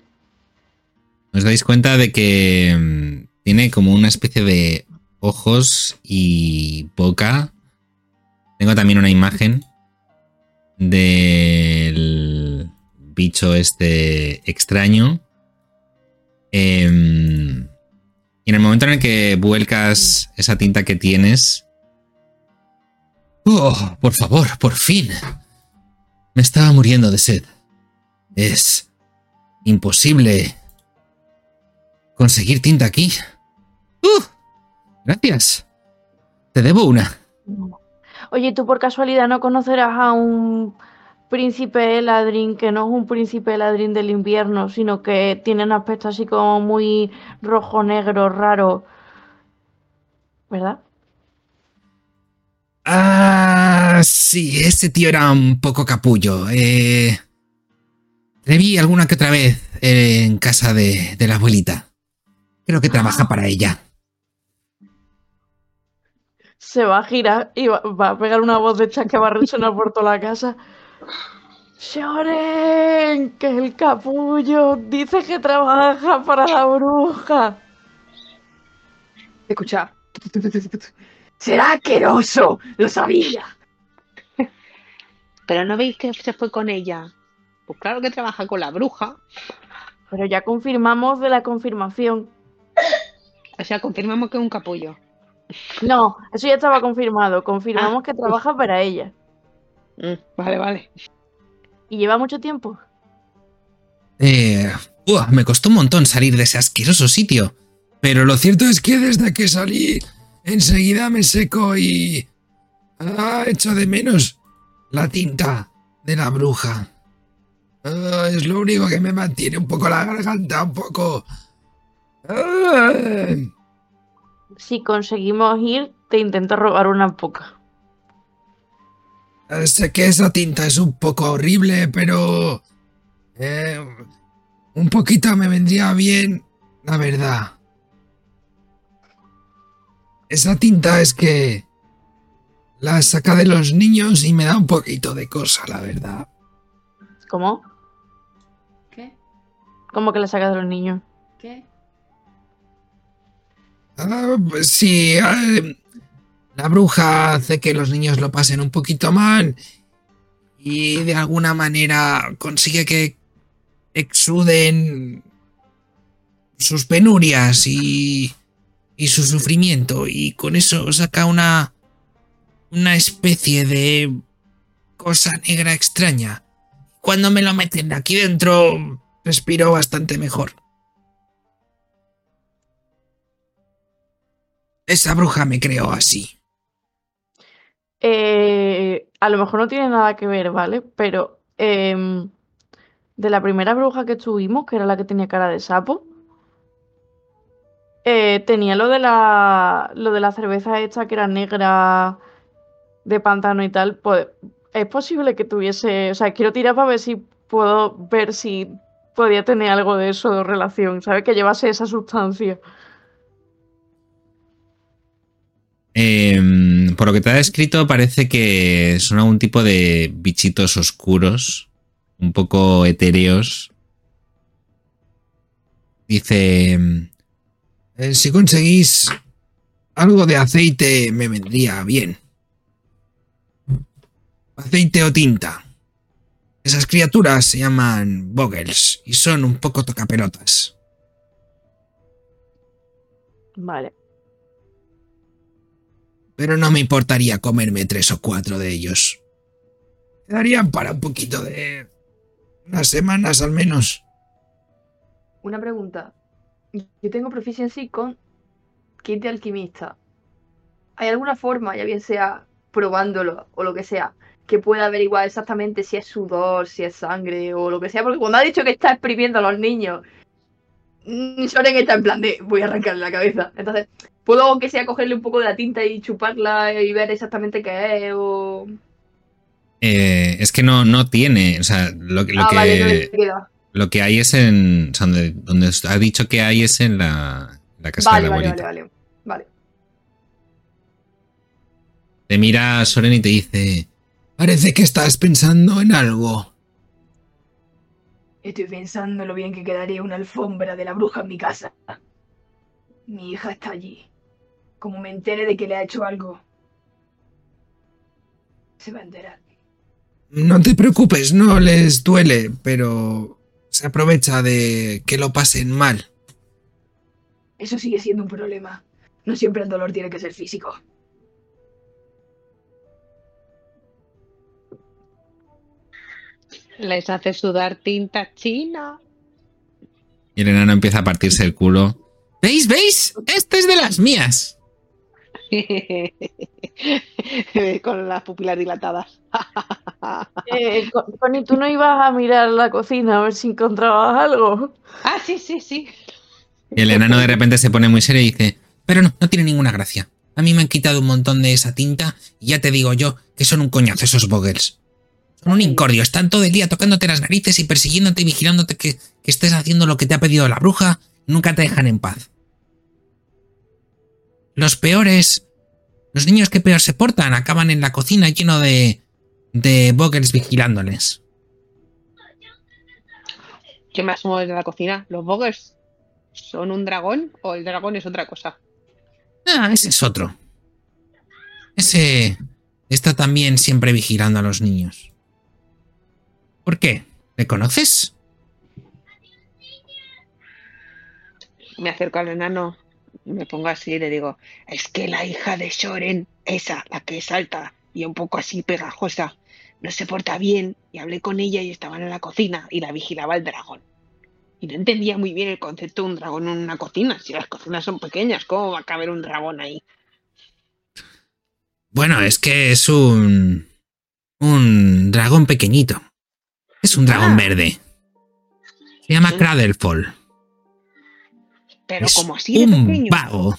Os dais cuenta de que mm, tiene como una especie de ojos y boca. Tengo también una imagen del bicho este extraño. Em, y en el momento en el que vuelcas esa tinta que tienes... ¡Oh, por favor, por fin! Me estaba muriendo de sed. Es imposible conseguir tinta aquí. ¡Uh! Gracias. Te debo una. Oye, ¿tú por casualidad no conocerás a un príncipe Eladrin que no es un príncipe Eladrin del invierno, sino que tiene un aspecto así como muy rojo, negro, raro? ¿Verdad? Ah, sí, ese tío era un poco capullo. Eh, le vi alguna que otra vez eh, en casa de, de la abuelita. Creo que trabaja para ella. Se va a girar y va, va a pegar una voz de chat que va a resonar por toda la casa. Shoren, que es el capullo, dice que trabaja para la bruja. Escucha. Será asqueroso. Lo sabía. Pero no veis que se fue con ella. Pues claro que trabaja con la bruja. Pero ya confirmamos de la confirmación. O sea, confirmamos que es un capullo. No, eso ya estaba confirmado. Confirmamos que trabaja para ella. Mm, vale, vale. ¿Y lleva mucho tiempo? Eh, uah, me costó un montón salir de ese asqueroso sitio. Pero lo cierto es que desde que salí, enseguida me seco y... Ah, echo de menos la tinta de la bruja. Ah, es lo único que me mantiene un poco la garganta, un poco... Ah. Si conseguimos ir, te intento robar una poca. Sé que esa tinta es un poco horrible, pero... eh, un poquito me vendría bien, la verdad. Esa tinta es que... La saca de los niños y me da un poquito de cosa, la verdad. ¿Cómo? ¿Qué? ¿Cómo que la sacas de los niños? ¿Qué? Ah, sí, la bruja hace que los niños lo pasen un poquito mal y de alguna manera consigue que exuden sus penurias y, y su sufrimiento y con eso saca una una especie de cosa negra extraña. Cuando me lo meten aquí dentro respiro bastante mejor. Esa bruja me creó así. Eh, a lo mejor no tiene nada que ver, ¿vale? Pero em, de la primera bruja que tuvimos, que era la que tenía cara de sapo, eh, tenía lo de la lo de la cerveza esta que era negra de pantano y tal. Pues es posible que tuviese. O sea, quiero tirar para ver si puedo ver si podía tener algo de eso de relación, ¿sabes? Que llevase esa sustancia. Em, por lo que te ha descrito, parece que son algún tipo de bichitos oscuros, un poco etéreos. Dice, "Eh, si conseguís algo de aceite me vendría bien. Aceite o tinta. Esas criaturas se llaman Boggles y son un poco tocapelotas. Vale. Pero no me importaría comerme tres o cuatro de ellos. Me darían para un poquito de... unas semanas al menos. Una pregunta. Yo tengo proficiency con kit de alquimista. ¿Hay alguna forma, ya bien sea probándolo o lo que sea, que pueda averiguar exactamente si es sudor, si es sangre o lo que sea? Porque cuando ha dicho que está exprimiendo a los niños, Soren está en plan de voy a arrancarle la cabeza. Entonces, ¿puedo aunque sea cogerle un poco de la tinta y chuparla y ver exactamente qué es? O... Eh, es que no, no tiene. O sea, lo, que- lo ah, que. vale, no. Lo que hay es en. O sea, donde, donde ha dicho que hay es en la, la casa Vale, de la vale, abuelita. vale, vale. Vale. Te mira Soren y te dice. Parece que estás pensando en algo. Estoy pensando lo bien que quedaría una alfombra de la bruja en mi casa. Mi hija está allí. Como me entere de que le ha hecho algo, se va a enterar. No te preocupes, no les duele, pero se aprovecha de que lo pasen mal. Eso sigue siendo un problema. No siempre el dolor tiene que ser físico. Les hace sudar tinta china. Y el enano empieza a partirse el culo. ¿Veis? ¿Veis? Esta es de las mías. Con las pupilas dilatadas. Eh, Con- Connie, ¿tú no ibas a mirar la cocina a ver si encontrabas algo? ah, sí, sí, sí. Y el enano de repente se pone muy serio y dice. Pero no, no tiene ninguna gracia. A mí me han quitado un montón de esa tinta y ya te digo yo que son un coñazo esos Boggles. Son un incordio, están todo el día tocándote las narices y persiguiéndote y vigilándote que, que estés haciendo lo que te ha pedido la bruja. Nunca te dejan en paz. Los peores, los niños que peor se portan, acaban en la cocina lleno de, de Boggles vigilándoles. Yo me asomo desde la cocina. ¿Los boggers son un dragón o el dragón es otra cosa? Ah, ese es otro. Ese está también siempre vigilando a los niños. ¿Por qué? ¿Le conoces? Me acerco al enano, me pongo así y le digo, es que la hija de Soren, esa, la que es alta y un poco así pegajosa, no se porta bien y hablé con ella y estaban en la cocina y la vigilaba el dragón. Y no entendía muy bien el concepto de un dragón en una cocina. Si las cocinas son pequeñas, ¿cómo va a caber un dragón ahí? Bueno, es que es un... un dragón pequeñito. Es un dragón Ah. verde. Se llama. Cradlefall. Pero es como así de un pequeño. vago.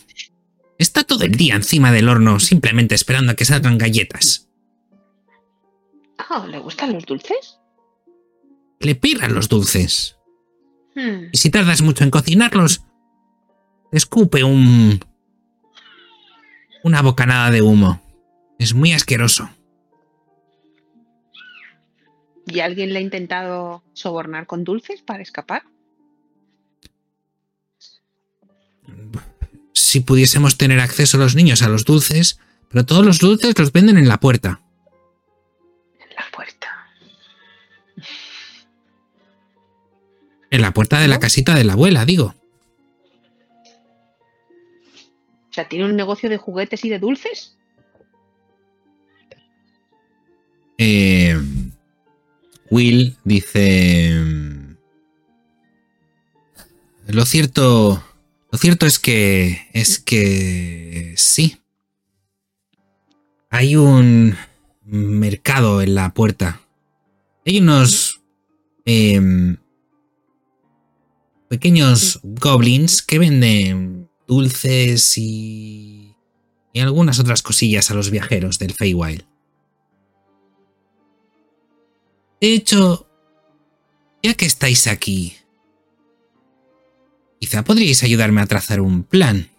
Está todo el día encima del horno simplemente esperando a que salgan galletas. Ah, ¿le gustan los dulces? Le pirran los dulces. Hmm, Y si tardas mucho en cocinarlos, escupe un... una bocanada de humo. Es muy asqueroso. ¿Y alguien le ha intentado sobornar con dulces para escapar? Si pudiésemos tener acceso los niños a los dulces, pero todos los dulces los venden en la puerta. En la puerta. En la puerta de la casita de la abuela, digo. O sea, ¿tiene un negocio de juguetes y de dulces? Eh, Will dice. Lo cierto, lo cierto es que. es que. sí. Hay un mercado en la puerta. Hay unos. em, pequeños goblins que venden dulces y. y algunas otras cosillas a los viajeros del Feywild. De hecho, ya que estáis aquí, quizá podríais ayudarme a trazar un plan.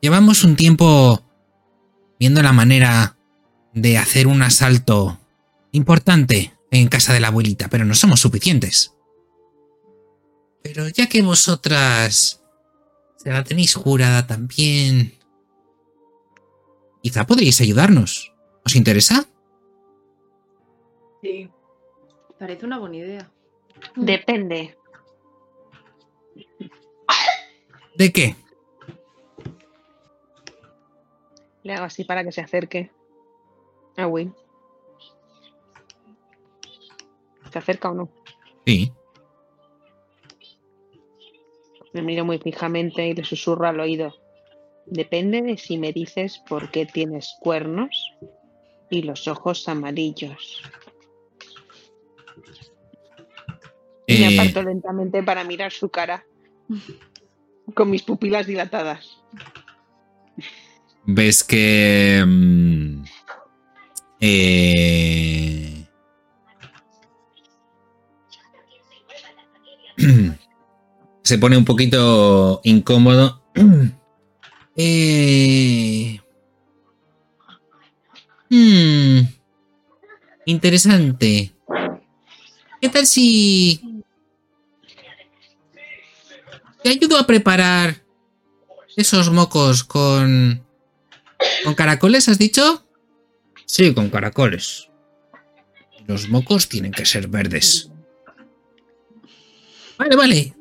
Llevamos un tiempo viendo la manera de hacer un asalto importante en casa de la abuelita, pero no somos suficientes. Pero ya que vosotras se la tenéis jurada también, quizá podríais ayudarnos. ¿Os interesa? Sí. Parece una buena idea. Depende. ¿De qué? Le hago así para que se acerque. A Will. ¿Se acerca o no? Sí. Me miro muy fijamente y le susurro al oído. Depende de si me dices por qué tienes cuernos y los ojos amarillos. Y me Eh, aparto lentamente para mirar su cara. Con mis pupilas dilatadas. ves que mm, eh, se pone un poquito incómodo. Eh, hmm, interesante. ¿Qué tal si te ayudo a preparar esos mocos con con caracoles, has dicho? Sí, con caracoles. Los mocos tienen que ser verdes. Vale, vale.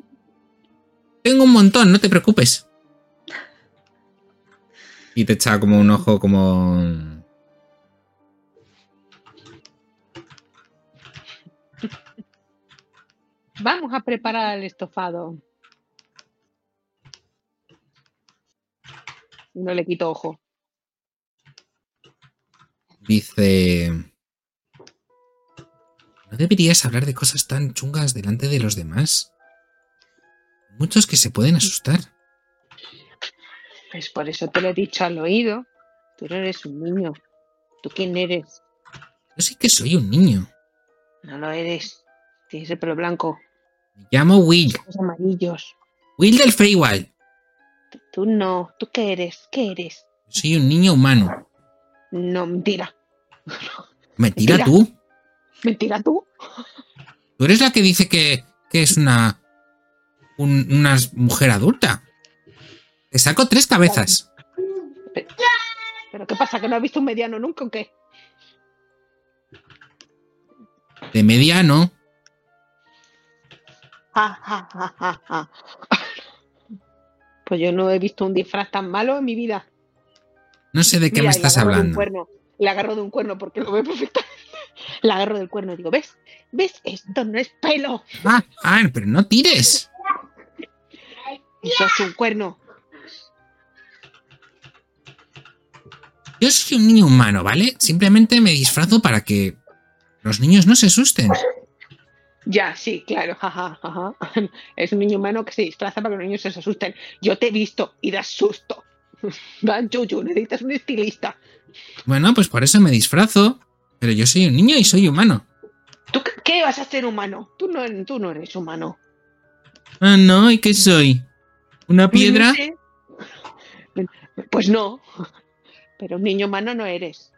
Tengo un montón, no te preocupes. Y te echa como un ojo como... Vamos a preparar el estofado. No le quito ojo. Dice... No deberías hablar de cosas tan chungas delante de los demás. Muchos que se pueden asustar. Pues por eso te lo he dicho al oído. Tú no eres un niño. ¿Tú quién eres? Yo sí que soy un niño. No lo eres. Tienes el pelo blanco, Me llamo Will. amarillos. Will del Feywild. Tú, no. ¿Tú qué eres? ¿Qué eres? Soy un niño humano. No, mentira. Mentira Mentira. tú. ¿Mentira tú? Tú eres la que dice que, que es una. un- una mujer adulta. Te saco tres cabezas. ¿Pero qué pasa? ¿Que no has visto un mediano nunca o qué? De mediano. Ja, ja, ja. Pues yo no he visto un disfraz tan malo en mi vida. No sé de qué Mira, me estás hablando. Le agarro de un cuerno porque lo ve perfectamente. Le agarro del cuerno y digo, ¿ves? ¿Ves? Esto no es pelo. Ah, ah, pero no tires. Eso es un cuerno. Yo soy un niño humano, ¿vale? Simplemente me disfrazo para que los niños no se asusten. Ya, sí, claro. jaja, jaja. Es un niño humano que se disfraza para que los niños se asusten. Yo te he visto y das susto. Dan chuchu, necesitas un estilista. Bueno, pues por eso me disfrazo. Pero yo soy un niño y soy humano. ¿Tú qué- qué vas a ser humano? Tú no, tú no eres humano. Ah, no, ¿y qué soy? ¿Una piedra? No sé. Pues no. Pero un niño humano no eres.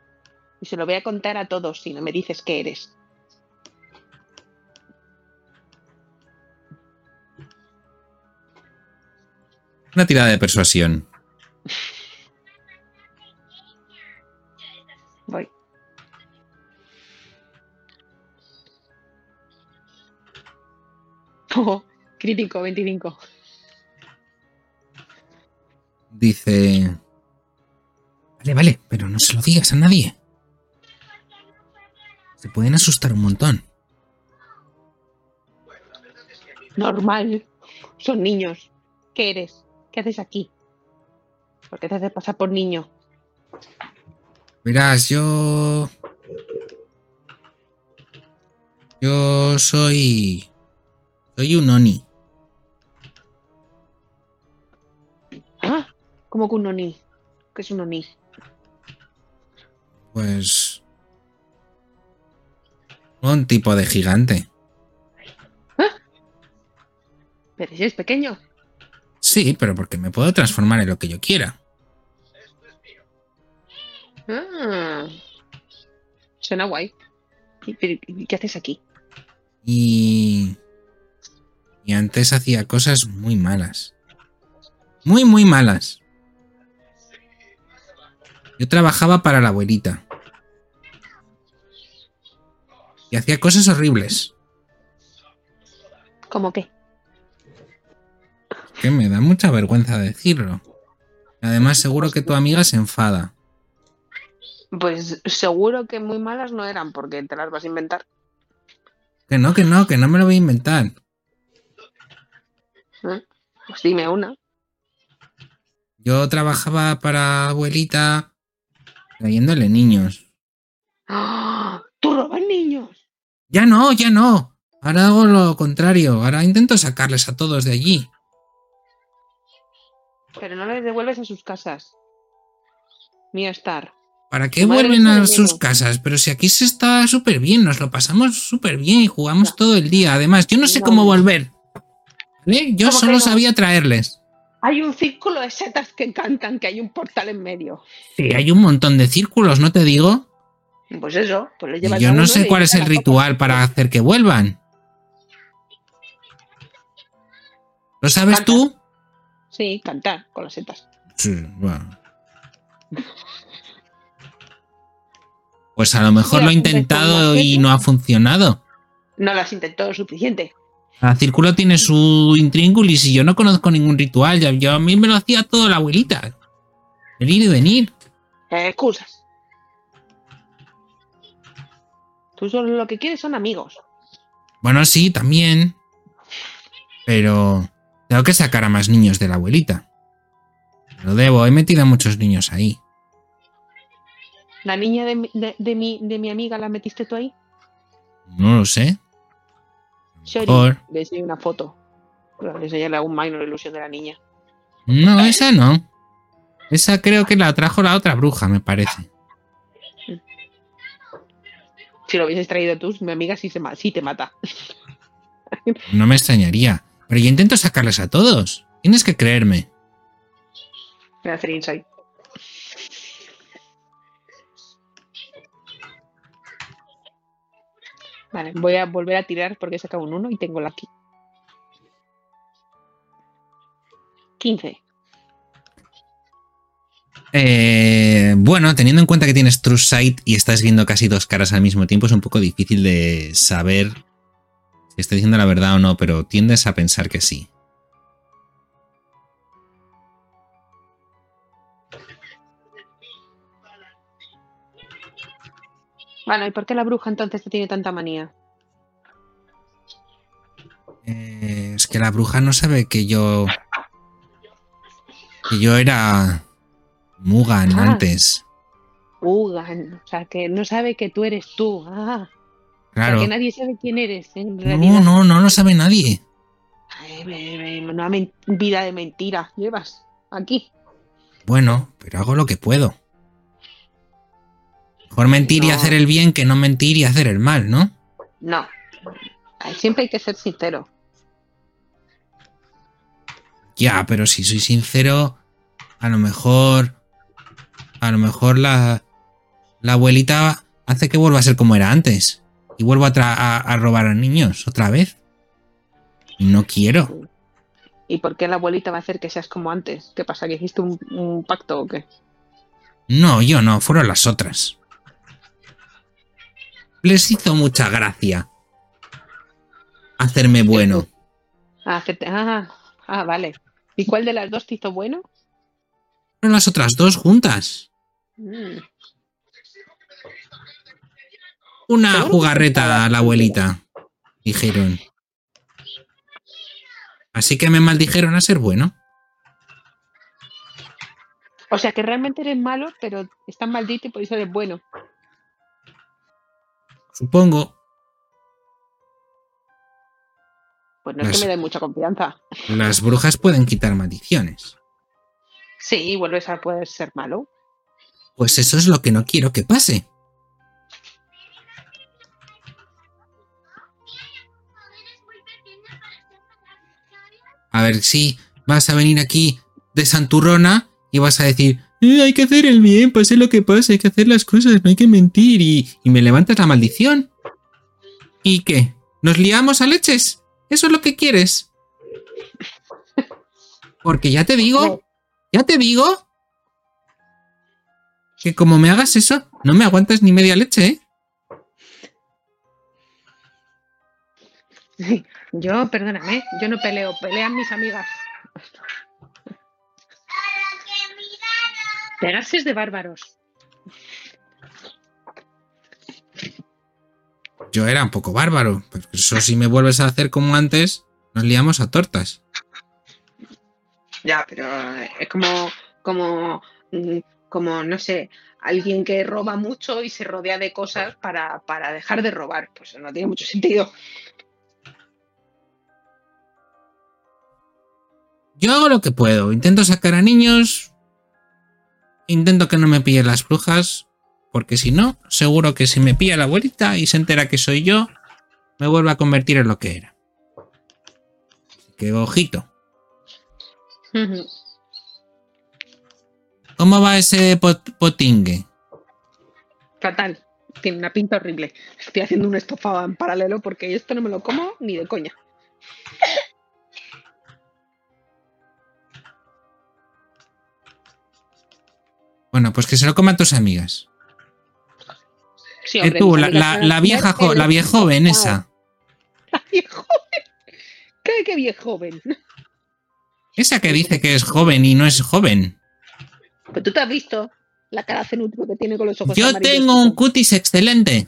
Y se lo voy a contar a todos si no me dices que eres. Una tirada de persuasión. Voy. Oh, crítico, 25. Dice... Vale, vale, pero no se lo digas a nadie. Se pueden asustar un montón. Normal. Son niños. ¿Qué eres? ¿Qué haces aquí? ¿Por qué te haces pasar por niño? Verás, yo. Yo soy. Soy un Oni. Ah, ¿cómo que un oni? ¿Qué es un oni? Pues. Un tipo de gigante. Pero si es pequeño. Sí, pero porque me puedo transformar en lo que yo quiera. Ah, suena guay. ¿Y, pero, ¿y qué haces aquí? Y. Y antes hacía cosas muy malas. Muy, muy malas. Yo trabajaba para la abuelita. Y hacía cosas horribles. ¿Cómo qué? Que me da mucha vergüenza decirlo. Además, seguro que tu amiga se enfada. Pues seguro que muy malas no eran porque te las vas a inventar. Que no, que no, que no me lo voy a inventar. ¿eh? Pues dime una. Yo trabajaba para abuelita trayéndole niños. ¡Ah! ¡Tú robas niños! Ya no, ya no. Ahora hago lo contrario. Ahora intento sacarles a todos de allí. Pero no les devuelves a sus casas. Mío estar. ¿Para qué vuelven a lo sus casas? Pero si aquí se está súper bien, nos lo pasamos súper bien y jugamos No. todo el día. Además, yo no sé No. cómo volver. ¿Vale? Yo ¿Cómo que solo no? sabía traerles. Hay un círculo de setas que cantan que hay un portal en medio. Sí, hay un montón de círculos, ¿no te digo? Pues eso, pues Y llevas yo no sé cuál es el ritual para hacer que vuelvan. ¿Lo sabes Canta. tú? Sí, cantar con las setas. Sí, bueno. Pues a lo mejor lo con intentado y no ha funcionado. No las intentó lo suficiente. Cada círculo tiene su intríngulis y yo no conozco ningún ritual. Yo a mí me lo hacía todo la abuelita. Venir y venir. Eh, excusas. Tú solo lo que quieres son amigos. Bueno, sí, también. Pero tengo que sacar a más niños de la abuelita. Lo debo, he metido a muchos niños ahí. ¿La niña de, mi- de, de mi, de mi amiga la metiste tú ahí? No lo sé. Mejor. le enseñé una foto. Le enseñé un minor ilusión de la niña. No, esa no. Esa creo que la trajo la otra bruja, me parece. Si lo hubieses traído tú, mi amiga sí, se ma- sí te mata. No me extrañaría. Pero yo intento sacarles a todos. Tienes que creerme. Voy a hacer insight. Vale, voy a volver a tirar porque he sacado un 1 y tengo la aquí. 15. Eh, bueno, teniendo en cuenta que tienes True Sight y estás viendo casi dos caras al mismo tiempo, es un poco difícil de saber estoy diciendo la verdad o no, pero tiendes a pensar que sí. Bueno, ¿y por qué la bruja entonces te tiene tanta manía? Eh, es que la bruja no sabe que yo. que yo era. Mugan Ah. antes. Ugan, o sea, que no sabe que tú eres tú. Ah, Claro. que nadie sabe quién eres en realidad. No, no, no lo sabe nadie. Ay, una vida de mentira llevas aquí. Bueno, pero hago lo que puedo. Mejor mentir y hacer el bien que no mentir y hacer el mal, ¿no? No. Siempre hay que ser sincero. Ya, pero si soy sincero, a lo mejor. A lo mejor la. La abuelita hace que vuelva a ser como era antes. Y vuelvo a, a, a robar a niños otra vez. No quiero. ¿Y por qué la abuelita va a hacer que seas como antes? ¿Qué pasa? ¿Que hiciste un, un pacto o qué? No, yo no, fueron las otras. Les hizo mucha gracia. Hacerme bueno. Ah, ah, ah, vale. ¿Y cuál de las dos te hizo bueno? Fueron las otras dos juntas. Mm, Una jugarreta a la abuelita, dijeron. Así que me maldijeron a ser bueno. O sea que realmente eres malo, pero estás maldito y por eso eres bueno. Supongo. Pues no es que me dé mucha confianza. Las brujas pueden quitar maldiciones. Sí, vuelves a poder ser malo. Pues eso es lo que no quiero que pase. A ver si vas a venir aquí de santurrona y vas a decir, "Eh, hay que hacer el bien, pase lo que pase, hay que hacer las cosas, no hay que mentir y, y me levantas la maldición. ¿Y qué? ¿Nos liamos a leches? ¿Eso es lo que quieres? Porque ya te digo, ya te digo que como me hagas eso, no me aguantas ni media leche, ¿eh? Yo, perdóname, yo no peleo, pelean mis amigas. Pegarse es de bárbaros. Yo era un poco bárbaro, pero eso si me vuelves a hacer como antes, nos liamos a tortas. Ya, pero es como, como, mm, como, no sé, alguien que roba mucho y se rodea de cosas para, para dejar de robar. Pues no tiene mucho sentido. Yo hago lo que puedo, intento sacar a niños, intento que no me pillen las brujas, porque si no, seguro que si me pilla la abuelita y se entera que soy yo, me vuelve a convertir en lo que era. Así que ojito. ¿Cómo va ese pot- potingue? Fatal. Tiene una pinta horrible. Estoy haciendo un estofado en paralelo porque esto no me lo como ni de coña. Bueno, pues que se lo coman tus amigas. Sí, Eh, hombre, tú, la, vieja, jo- la vieja joven esa. La vieja joven. ¿Qué, qué vieja joven? Esa que dice que es joven y no es joven. Pues tú te has visto la cara cenutro que tiene con los ojos Yo tengo un cutis excelente.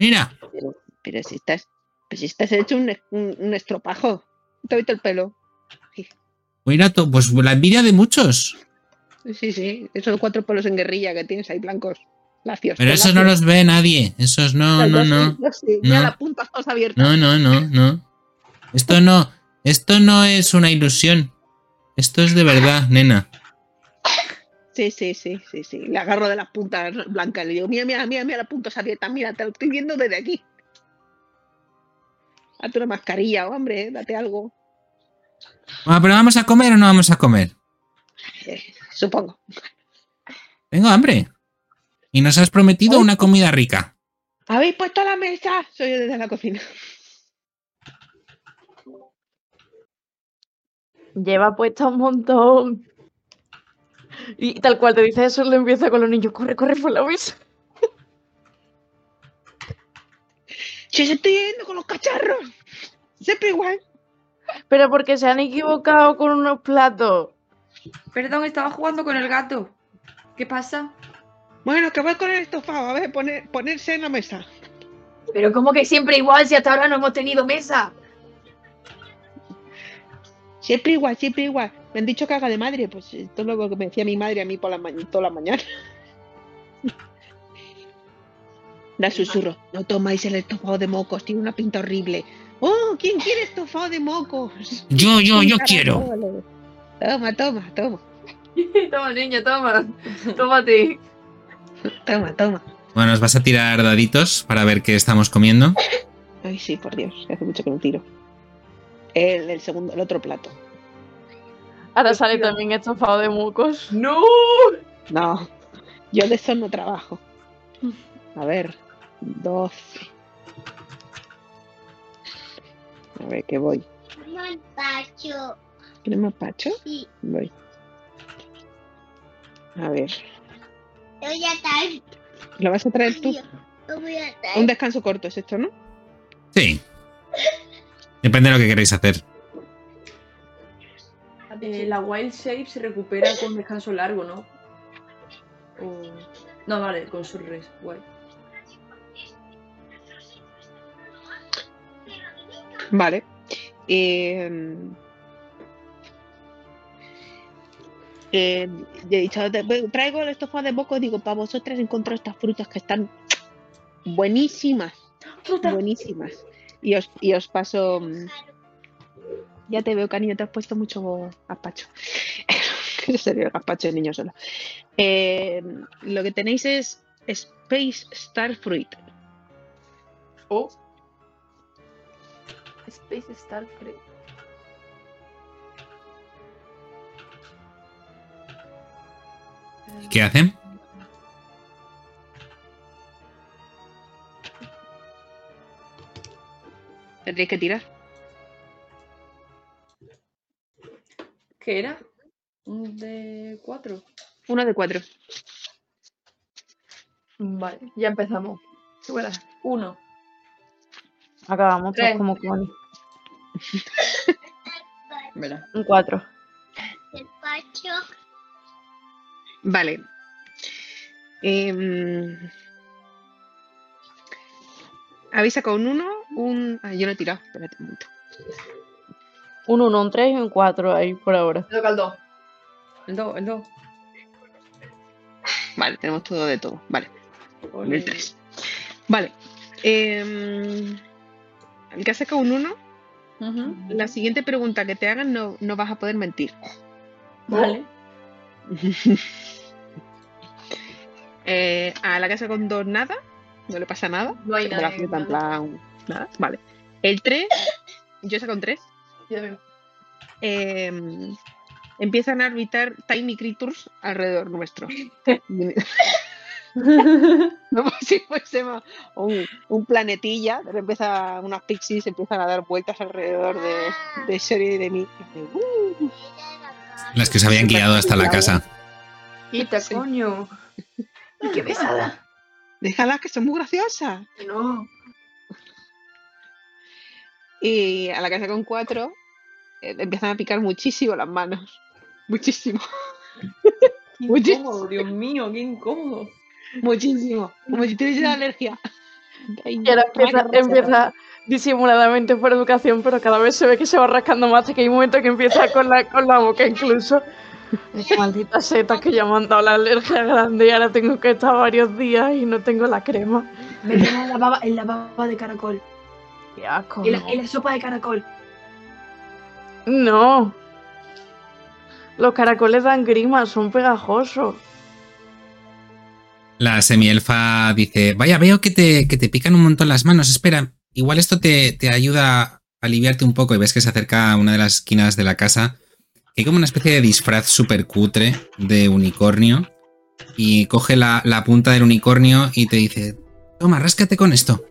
Mira, Pero, pero si estás, pues si estás hecho un, un, un estropajo. ¿Te el pelo? mira, pues la envidia de muchos. Sí, sí. Esos cuatro pelos en guerrilla que tienes ahí blancos. Lacios. Pero esos no los ve nadie. Esos no, no, no. No. No, no, no, no. Esto no, esto no es una ilusión. Esto es de verdad, nena. Sí, sí, sí, sí, sí. Le agarro de las puntas blancas. Le digo, mira, mira, mira, mira las puntas abiertas. Mira, te lo estoy viendo desde aquí. Date una mascarilla, hombre, date algo. Bueno, pero ¿vamos a comer o no vamos a comer? Supongo. Tengo hambre. Y nos has prometido una comida rica. ¿Habéis puesto la mesa? Soy yo desde la cocina. Lleva puesta un montón. Y tal cual te dice eso, le empieza con los niños. Corre, corre por la mesa. Si se estoy yendo con los cacharros. Siempre igual. Pero porque se han equivocado con unos platos. Perdón, estaba jugando con el gato. ¿Qué pasa? Bueno, que voy con el estofado. A ver, poner, ponerse en la mesa. Pero como que siempre igual si hasta ahora no hemos tenido mesa. Siempre igual, siempre igual. Me han dicho que haga de madre. Pues esto es lo que me decía mi madre a mí por la toda la mañana. Da susurro. No tomáis el estofado de mocos. Tiene una pinta horrible. Oh, ¿quién quiere estofado de mocos? Yo, yo, yo quiero. Toma, toma, toma. toma, niño, toma. Tómate. Toma, toma. Bueno, ¿os vas a tirar daditos para ver qué estamos comiendo? Ay, sí, por Dios. que Hace mucho que no tiro. El, el segundo, el otro plato. Ahora sale también estofado de mucos. ¡No! No, yo de eso no trabajo. A ver, 12. A ver, ¿qué voy? Pacho. ¿Quieres más pacho? Sí, Voy. A ver, yo ya está. ¿lo vas a traer tú? Lo voy a Un traer. descanso corto es esto, ¿no? Sí. Depende de lo que queréis hacer. Eh, la Wild Shape se recupera con descanso largo, ¿no? O... No, vale, con short rest. Guay. Vale. Vale. Eh, eh, he dicho, "Te- ve- traigo el estofado de moco, digo, para vosotras encontrado estas frutas que están buenísimas, Fruta. buenísimas. Y os, y os paso... mm, Ya te veo, cariño, te has puesto mucho gazpacho. serio, el gazpacho de niño solo. Eh, lo que tenéis es Space Star Fruit. O Space Star ¿Qué hacen? Tendréis que tirar. ¿Qué era? Un de cuatro. Uno de cuatro. Vale, ya empezamos. ¿Qué buena. Uno. Acabamos todos Tres. como Connie. Verá. Un 4. Despacho. Vale. Em, Habéis sacado un 1, un. Ah, yo no he tirado. Espérate un momento. Un 1, un 3 y un 4 ahí por ahora. Me toca el 2. El dos, el dos. Vale, tenemos todo de todo. Vale, Ole. el 3. Vale. em, el que ha sacado un 1, Ujú. la siguiente pregunta que te hagan no, no vas a poder mentir. Vale. Eh, a la sacado un 2, nada. No le pasa nada. No hay nada. fruta, en plan, nada. Vale. El 3, yo he sacado un 3. Ya veo. em, empiezan a orbitar tiny creatures alrededor nuestro. Como si fuésemos un, un planetilla, empieza, unas pixies empiezan a dar vueltas alrededor de, de Sherry y de mí. Uh, Las que os habían guiado hasta la casa. Quita, Sí. qué pesada. déjalas que son muy graciosas. No. Y a la casa con cuatro eh, empiezan a picar muchísimo las manos. Muchísimo, Qué Muchísimo. incómodo, Dios mío, qué incómodo. muchísimo. Como si tuviese alergia. Ay, Y ahora empieza, empieza disimuladamente por educación, pero cada vez se ve que se va rascando más hasta que hay un momento que empieza con la, con la boca incluso. Esta maldita seta que ya me han dado la alergia grande y ahora tengo que estar varios días y no tengo la crema. Me tengo en la baba, en la baba de caracol. Qué asco. En la, no. en la sopa de caracol. No. Los caracoles dan grima, son pegajosos. La semielfa dice, vaya, veo que te, que te pican un montón las manos. Espera, igual esto te, te ayuda a aliviarte un poco y ves que se acerca a una de las esquinas de la casa. Hay como una especie de disfraz súper cutre de unicornio. Y coge la, la punta del unicornio y te dice, toma, ráscate con esto.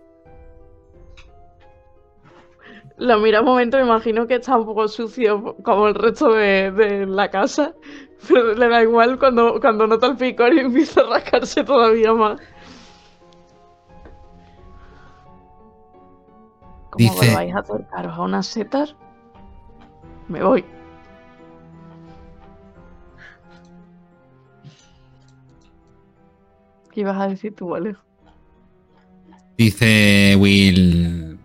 Lo mira un momento, me imagino que está un poco sucio como el resto de, de la casa. Pero le da igual cuando, cuando nota el picor y empieza a rascarse todavía más. ¿Cómo Dice- vais a acercaros a unas setas? Me voy. ¿Qué ibas a decir tú, Alejo? Dice Will.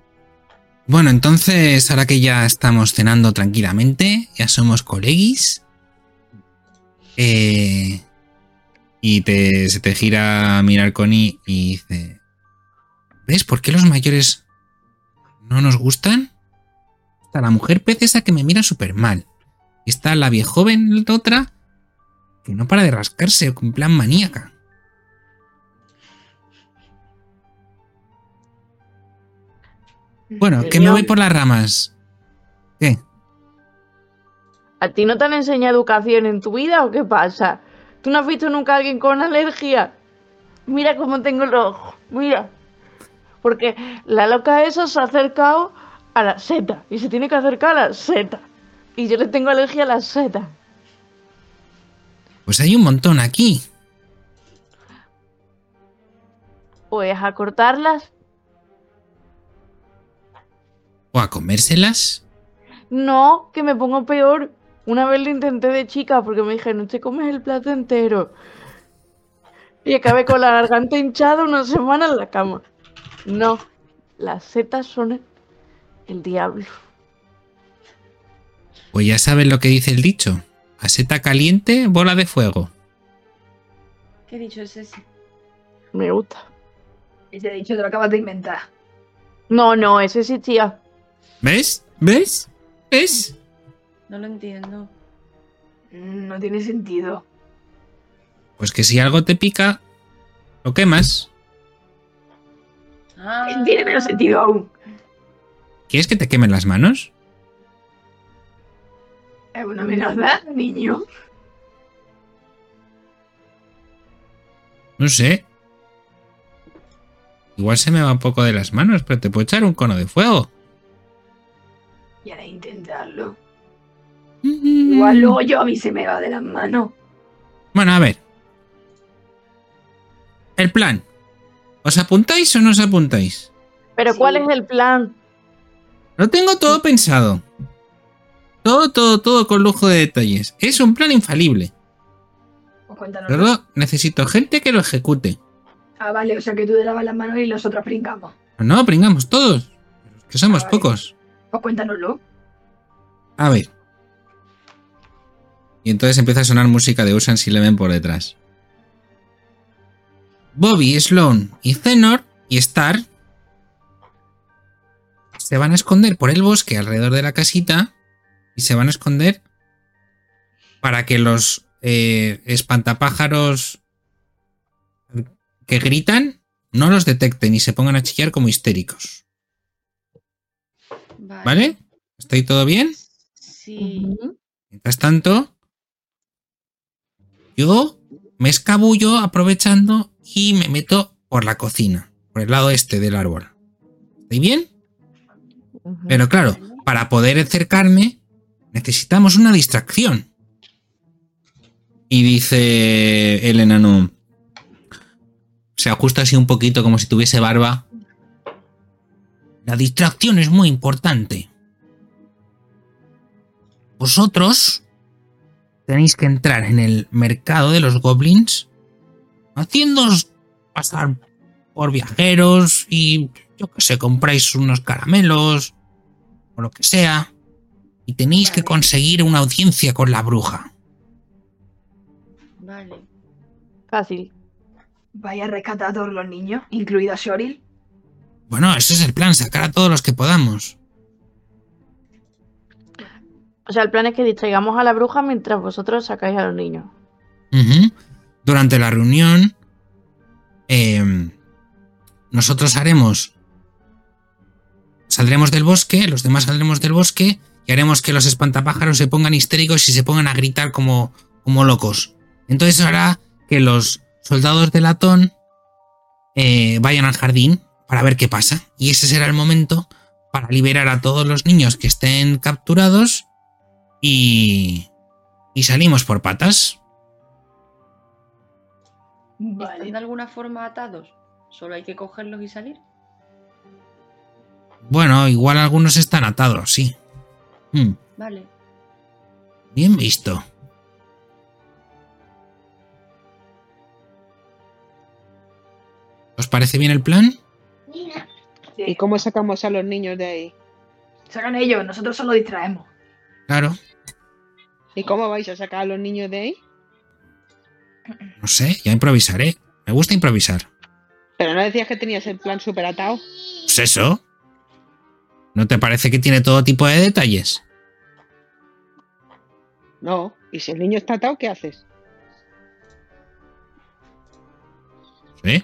Bueno, entonces, ahora que ya estamos cenando tranquilamente, ya somos coleguis. eh, y te, se te gira a mirar Connie y dice: ¿Ves por qué los mayores no nos gustan? Está la mujer pez esa que me mira súper mal. Está la viejoven la otra que no para de rascarse, en plan maníaca. Bueno, que me voy por las ramas. ¿Qué? ¿A ti no te han enseñado educación en tu vida o qué pasa? ¿Tú no has visto nunca a alguien con alergia? Mira cómo tengo el ojo, mira. Porque la loca esa se ha acercado a la seta y se tiene que acercar a la seta. Y yo le tengo alergia a la seta. Pues hay un montón aquí. Pues a cortarlas. ¿O a comérselas? No, que me pongo peor. Una vez lo intenté de chica porque me dije, no te comes el plato entero. Y acabé con la garganta hinchada una semana en la cama. No, las setas son el, el diablo. Pues ya sabes lo que dice el dicho. a seta caliente, bola de fuego. ¿Qué dicho es ese? Me gusta. Ese dicho te lo acabas de inventar. No, no, ese existía. ¿Ves? ¿Ves? ¿Ves? No lo entiendo. No tiene sentido. Pues que si algo te pica, lo quemas. Ah, Tiene menos sentido aún. ¿Quieres que te quemen las manos? Es una amenaza, niño. No sé. Igual se me va un poco de las manos, pero te puedo echar un cono de fuego. Igual luego yo a mí se me va de las manos. Bueno, a ver. El plan. ¿Os apuntáis o no os apuntáis? Pero Sí. ¿cuál es el plan? Lo tengo todo pensado. Todo, todo, todo con lujo de detalles. Es un plan infalible. Pues cuéntanos. Solo necesito gente que lo ejecute. Ah, vale, o sea que tú te lavas las manos y nosotros brincamos. No, pringamos todos. Que somos Ah, vale. pocos. Pues cuéntanoslo. A ver. Y entonces empieza a sonar música de Ocean's Eleven por detrás. Bobby, Sloan y Zenor y Star se van a esconder por el bosque alrededor de la casita y se van a esconder para que los eh, espantapájaros que gritan no los detecten y se pongan a chillar como histéricos. vale. ¿Vale? ¿Estoy todo bien? Sí. Mientras tanto, yo me escabullo aprovechando y me meto por la cocina, por el lado este del árbol. ¿Estoy bien? Pero claro, para poder acercarme necesitamos una distracción. Y dice el enano, se ajusta así un poquito como si tuviese barba. La distracción es muy importante. Vosotros tenéis que entrar en el mercado de los goblins haciéndoos pasar por viajeros y yo que sé, compráis unos caramelos o lo que sea y tenéis que conseguir una audiencia con la bruja. Vale. Fácil. Vaya a rescatar a todos los niños, incluido a Shoril. Bueno, ese es el plan, sacar a todos los que podamos. O sea, el plan es que distraigamos a la bruja mientras vosotros sacáis a los niños. Durante la reunión, eh, nosotros haremos. Saldremos del bosque, los demás saldremos del bosque y haremos que los espantapájaros se pongan histéricos y se pongan a gritar como, como locos. Entonces hará que los soldados de latón eh, vayan al jardín para ver qué pasa. Y ese será el momento para liberar a todos los niños que estén capturados y, y salimos por patas. ¿Están de alguna forma atados? Solo hay que cogerlos y salir. Bueno, igual algunos están atados, sí. Hmm, Vale. bien visto. ¿Os parece bien el plan? ¿Y cómo sacamos a los niños de ahí? Sacan ellos, nosotros solo distraemos. Claro, ¿Y cómo vais a sacar a los niños de ahí? no sé, ya improvisaré. Me gusta improvisar. Pero no decías que tenías el plan súper atado. Pues eso. ¿No te parece que tiene todo tipo de detalles? No. ¿Y si el niño está atado, qué haces? ¿Sí?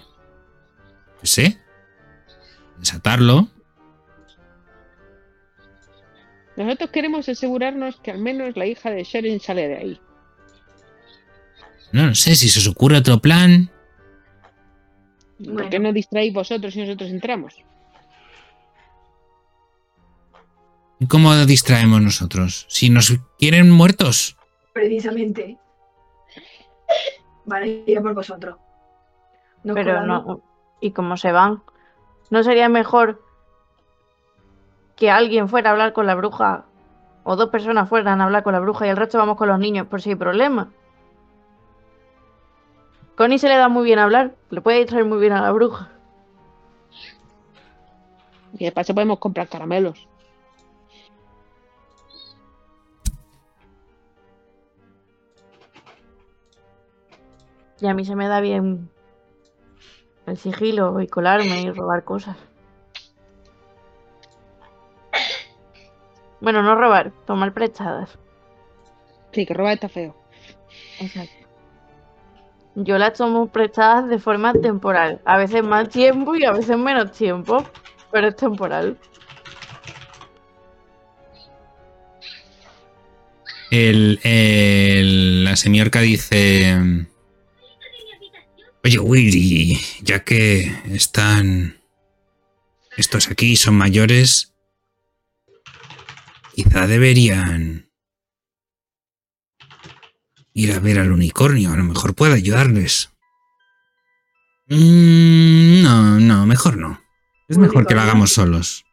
¿Qué sé? Desatarlo. Nosotros queremos asegurarnos que al menos la hija de Sharon sale de ahí. No, no sé si se os ocurre otro plan. ¿Por Bueno. qué no distraéis vosotros y nosotros entramos? ¿Y ¿Cómo distraemos nosotros? Si nos quieren muertos. Precisamente. Van a ir a por vosotros. Nos Pero colamos. no. ¿Y cómo se van? ¿No sería mejor que alguien fuera a hablar con la bruja? O dos personas fueran a hablar con la bruja y el resto vamos con los niños por si hay problema. Connie se le da muy bien hablar. Le puede distraer muy bien a la bruja. Y de paso podemos comprar caramelos. Y a mí se me da bien el sigilo y colarme y robar cosas. Bueno, no robar, tomar prestadas. Sí, que robar está feo. Exacto. Yo las tomo prestadas de forma temporal. A veces más tiempo y a veces menos tiempo. Pero es temporal. El, el- la semiorca dice... Oye, Willy, ya que están estos aquí y son mayores, quizá deberían ir a ver al unicornio. A lo mejor puede ayudarles. Mm, no, no, mejor no. Es mejor que lo hagamos solos.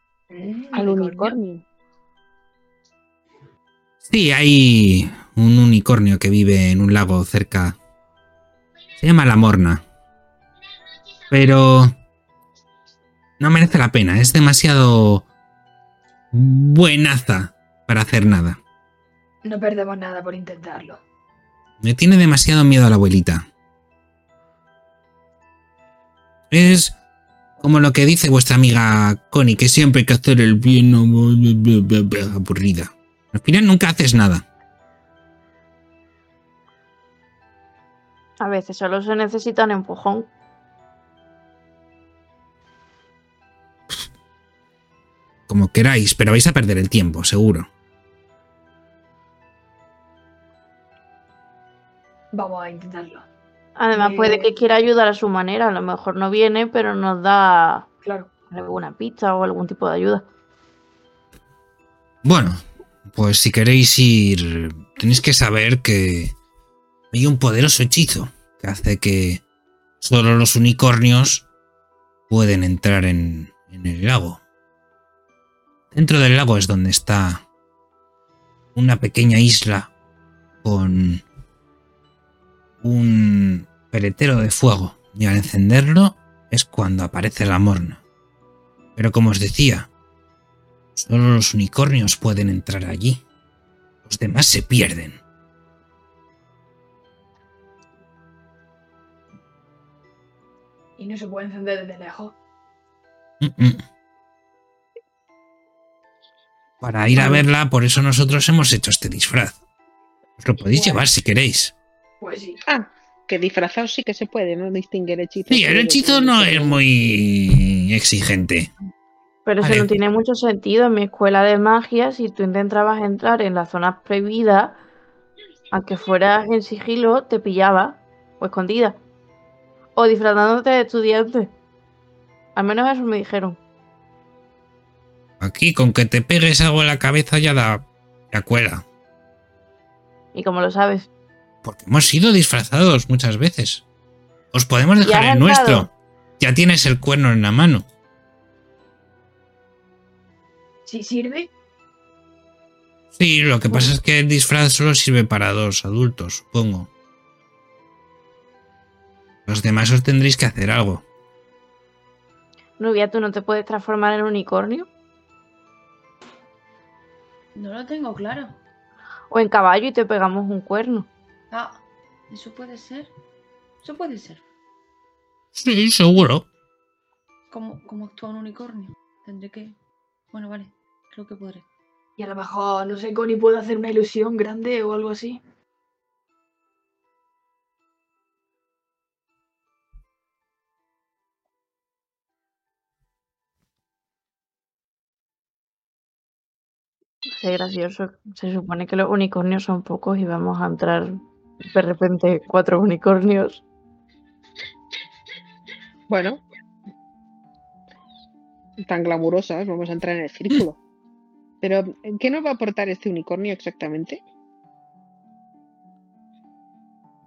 Al unicornio. Sí, hay un unicornio que vive en un lago cerca. Se llama La Morna. Pero... No merece la pena, es demasiado... buenaza para hacer nada. No perdemos nada por intentarlo. Me tiene demasiado miedo a la abuelita. Es como lo que dice vuestra amiga Connie, que siempre hay que hacer el bien, no, aburrida. Al final nunca haces nada. A veces solo se necesita un empujón. Como queráis, pero vais a perder el tiempo, seguro. Vamos a intentarlo. Además, puede Eh. que quiera ayudar a su manera. A lo mejor no viene, pero nos da Claro. alguna pista o algún tipo de ayuda. Bueno, pues si queréis ir, tenéis que saber que hay un poderoso hechizo que hace que solo los unicornios pueden entrar en, en el lago. Dentro del lago es donde está una pequeña isla con un peletero de fuego y al encenderlo es cuando aparece la morna. Pero como os decía, Solo los unicornios pueden entrar allí. Los demás se pierden. Y no se puede encender desde lejos. Mm, mm. Para ir a verla, por eso nosotros hemos hecho este disfraz. Os lo podéis llevar si queréis. Pues sí. Ah, que disfrazado sí que se puede, ¿no? Distinguir hechizos. Sí, el hechizo no es muy exigente. Pero eso no tiene mucho sentido. En mi escuela de magia, si tú intentabas entrar en las zonas prohibidas, aunque fueras en sigilo, te pillaba o escondida. O disfrazándote de estudiante. Al menos eso me dijeron. Aquí, con que te pegues algo en la cabeza ya da la cuela. ¿Y como lo sabes? Porque hemos sido disfrazados muchas veces. Os podemos ¿Ya dejar el nuestro. Ya tienes el cuerno en la mano. Si sirve, Sí, lo que pasa es que el disfraz solo sirve para dos adultos, supongo. Los demás os tendréis que hacer algo. Nubia, ¿tú no te puedes transformar en unicornio? No lo tengo claro. O en caballo y te pegamos un cuerno. Ah, eso puede ser. Eso puede ser. Sí, seguro. ¿Cómo, cómo actúa un unicornio? Tendré que. Bueno, vale. Creo que podré. y a lo mejor, no sé, Connie puede hacer una ilusión grande o algo así. Sí, gracioso. Se supone que los unicornios son pocos y vamos a entrar de repente cuatro unicornios. Bueno. Tan glamurosas, vamos a entrar en el círculo. Pero, ¿qué nos va a aportar este unicornio exactamente?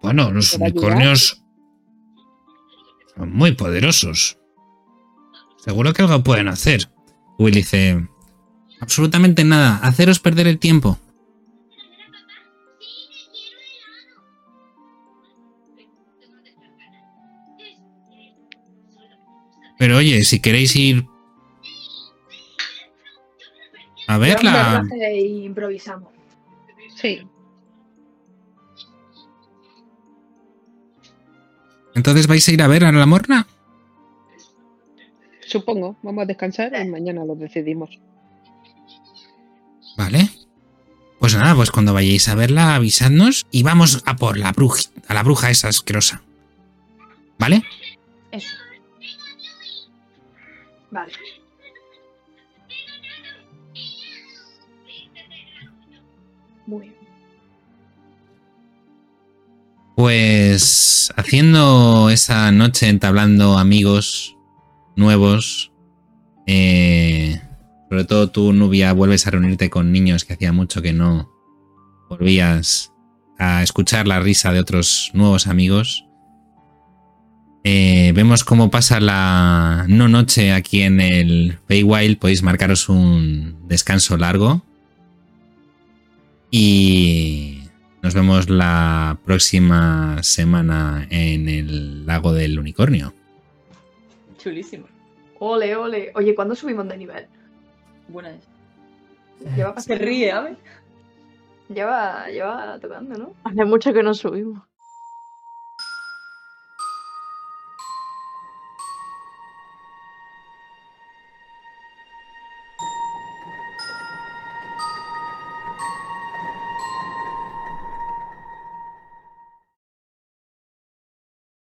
Bueno, los unicornios son muy poderosos. Seguro que algo pueden hacer. Will dice, absolutamente nada, haceros perder el tiempo. Pero oye, si queréis ir a verla, E improvisamos. Sí. Entonces vais a ir a ver a la morna. Supongo. Vamos a descansar y mañana lo decidimos. Vale. Pues nada, pues cuando vayáis a verla, avisadnos y vamos a por la bruja, a la bruja esa asquerosa. ¿Vale? Eso. Vale. Muy bien. Pues haciendo esa noche entablando amigos nuevos, eh, sobre todo tú, Nubia, vuelves a reunirte con niños que hacía mucho que no volvías a escuchar la risa de otros nuevos amigos. Eh, vemos cómo pasa la no noche aquí en el Feywild. Podéis marcaros un descanso largo. Y nos vemos la próxima semana en el lago del unicornio. Chulísimo. Ole, ole. Oye, ¿cuándo subimos de nivel? Buena es. Lleva, Se ríe, ¿sabes? lleva, lleva tocando, ¿no? Hace mucho que no subimos.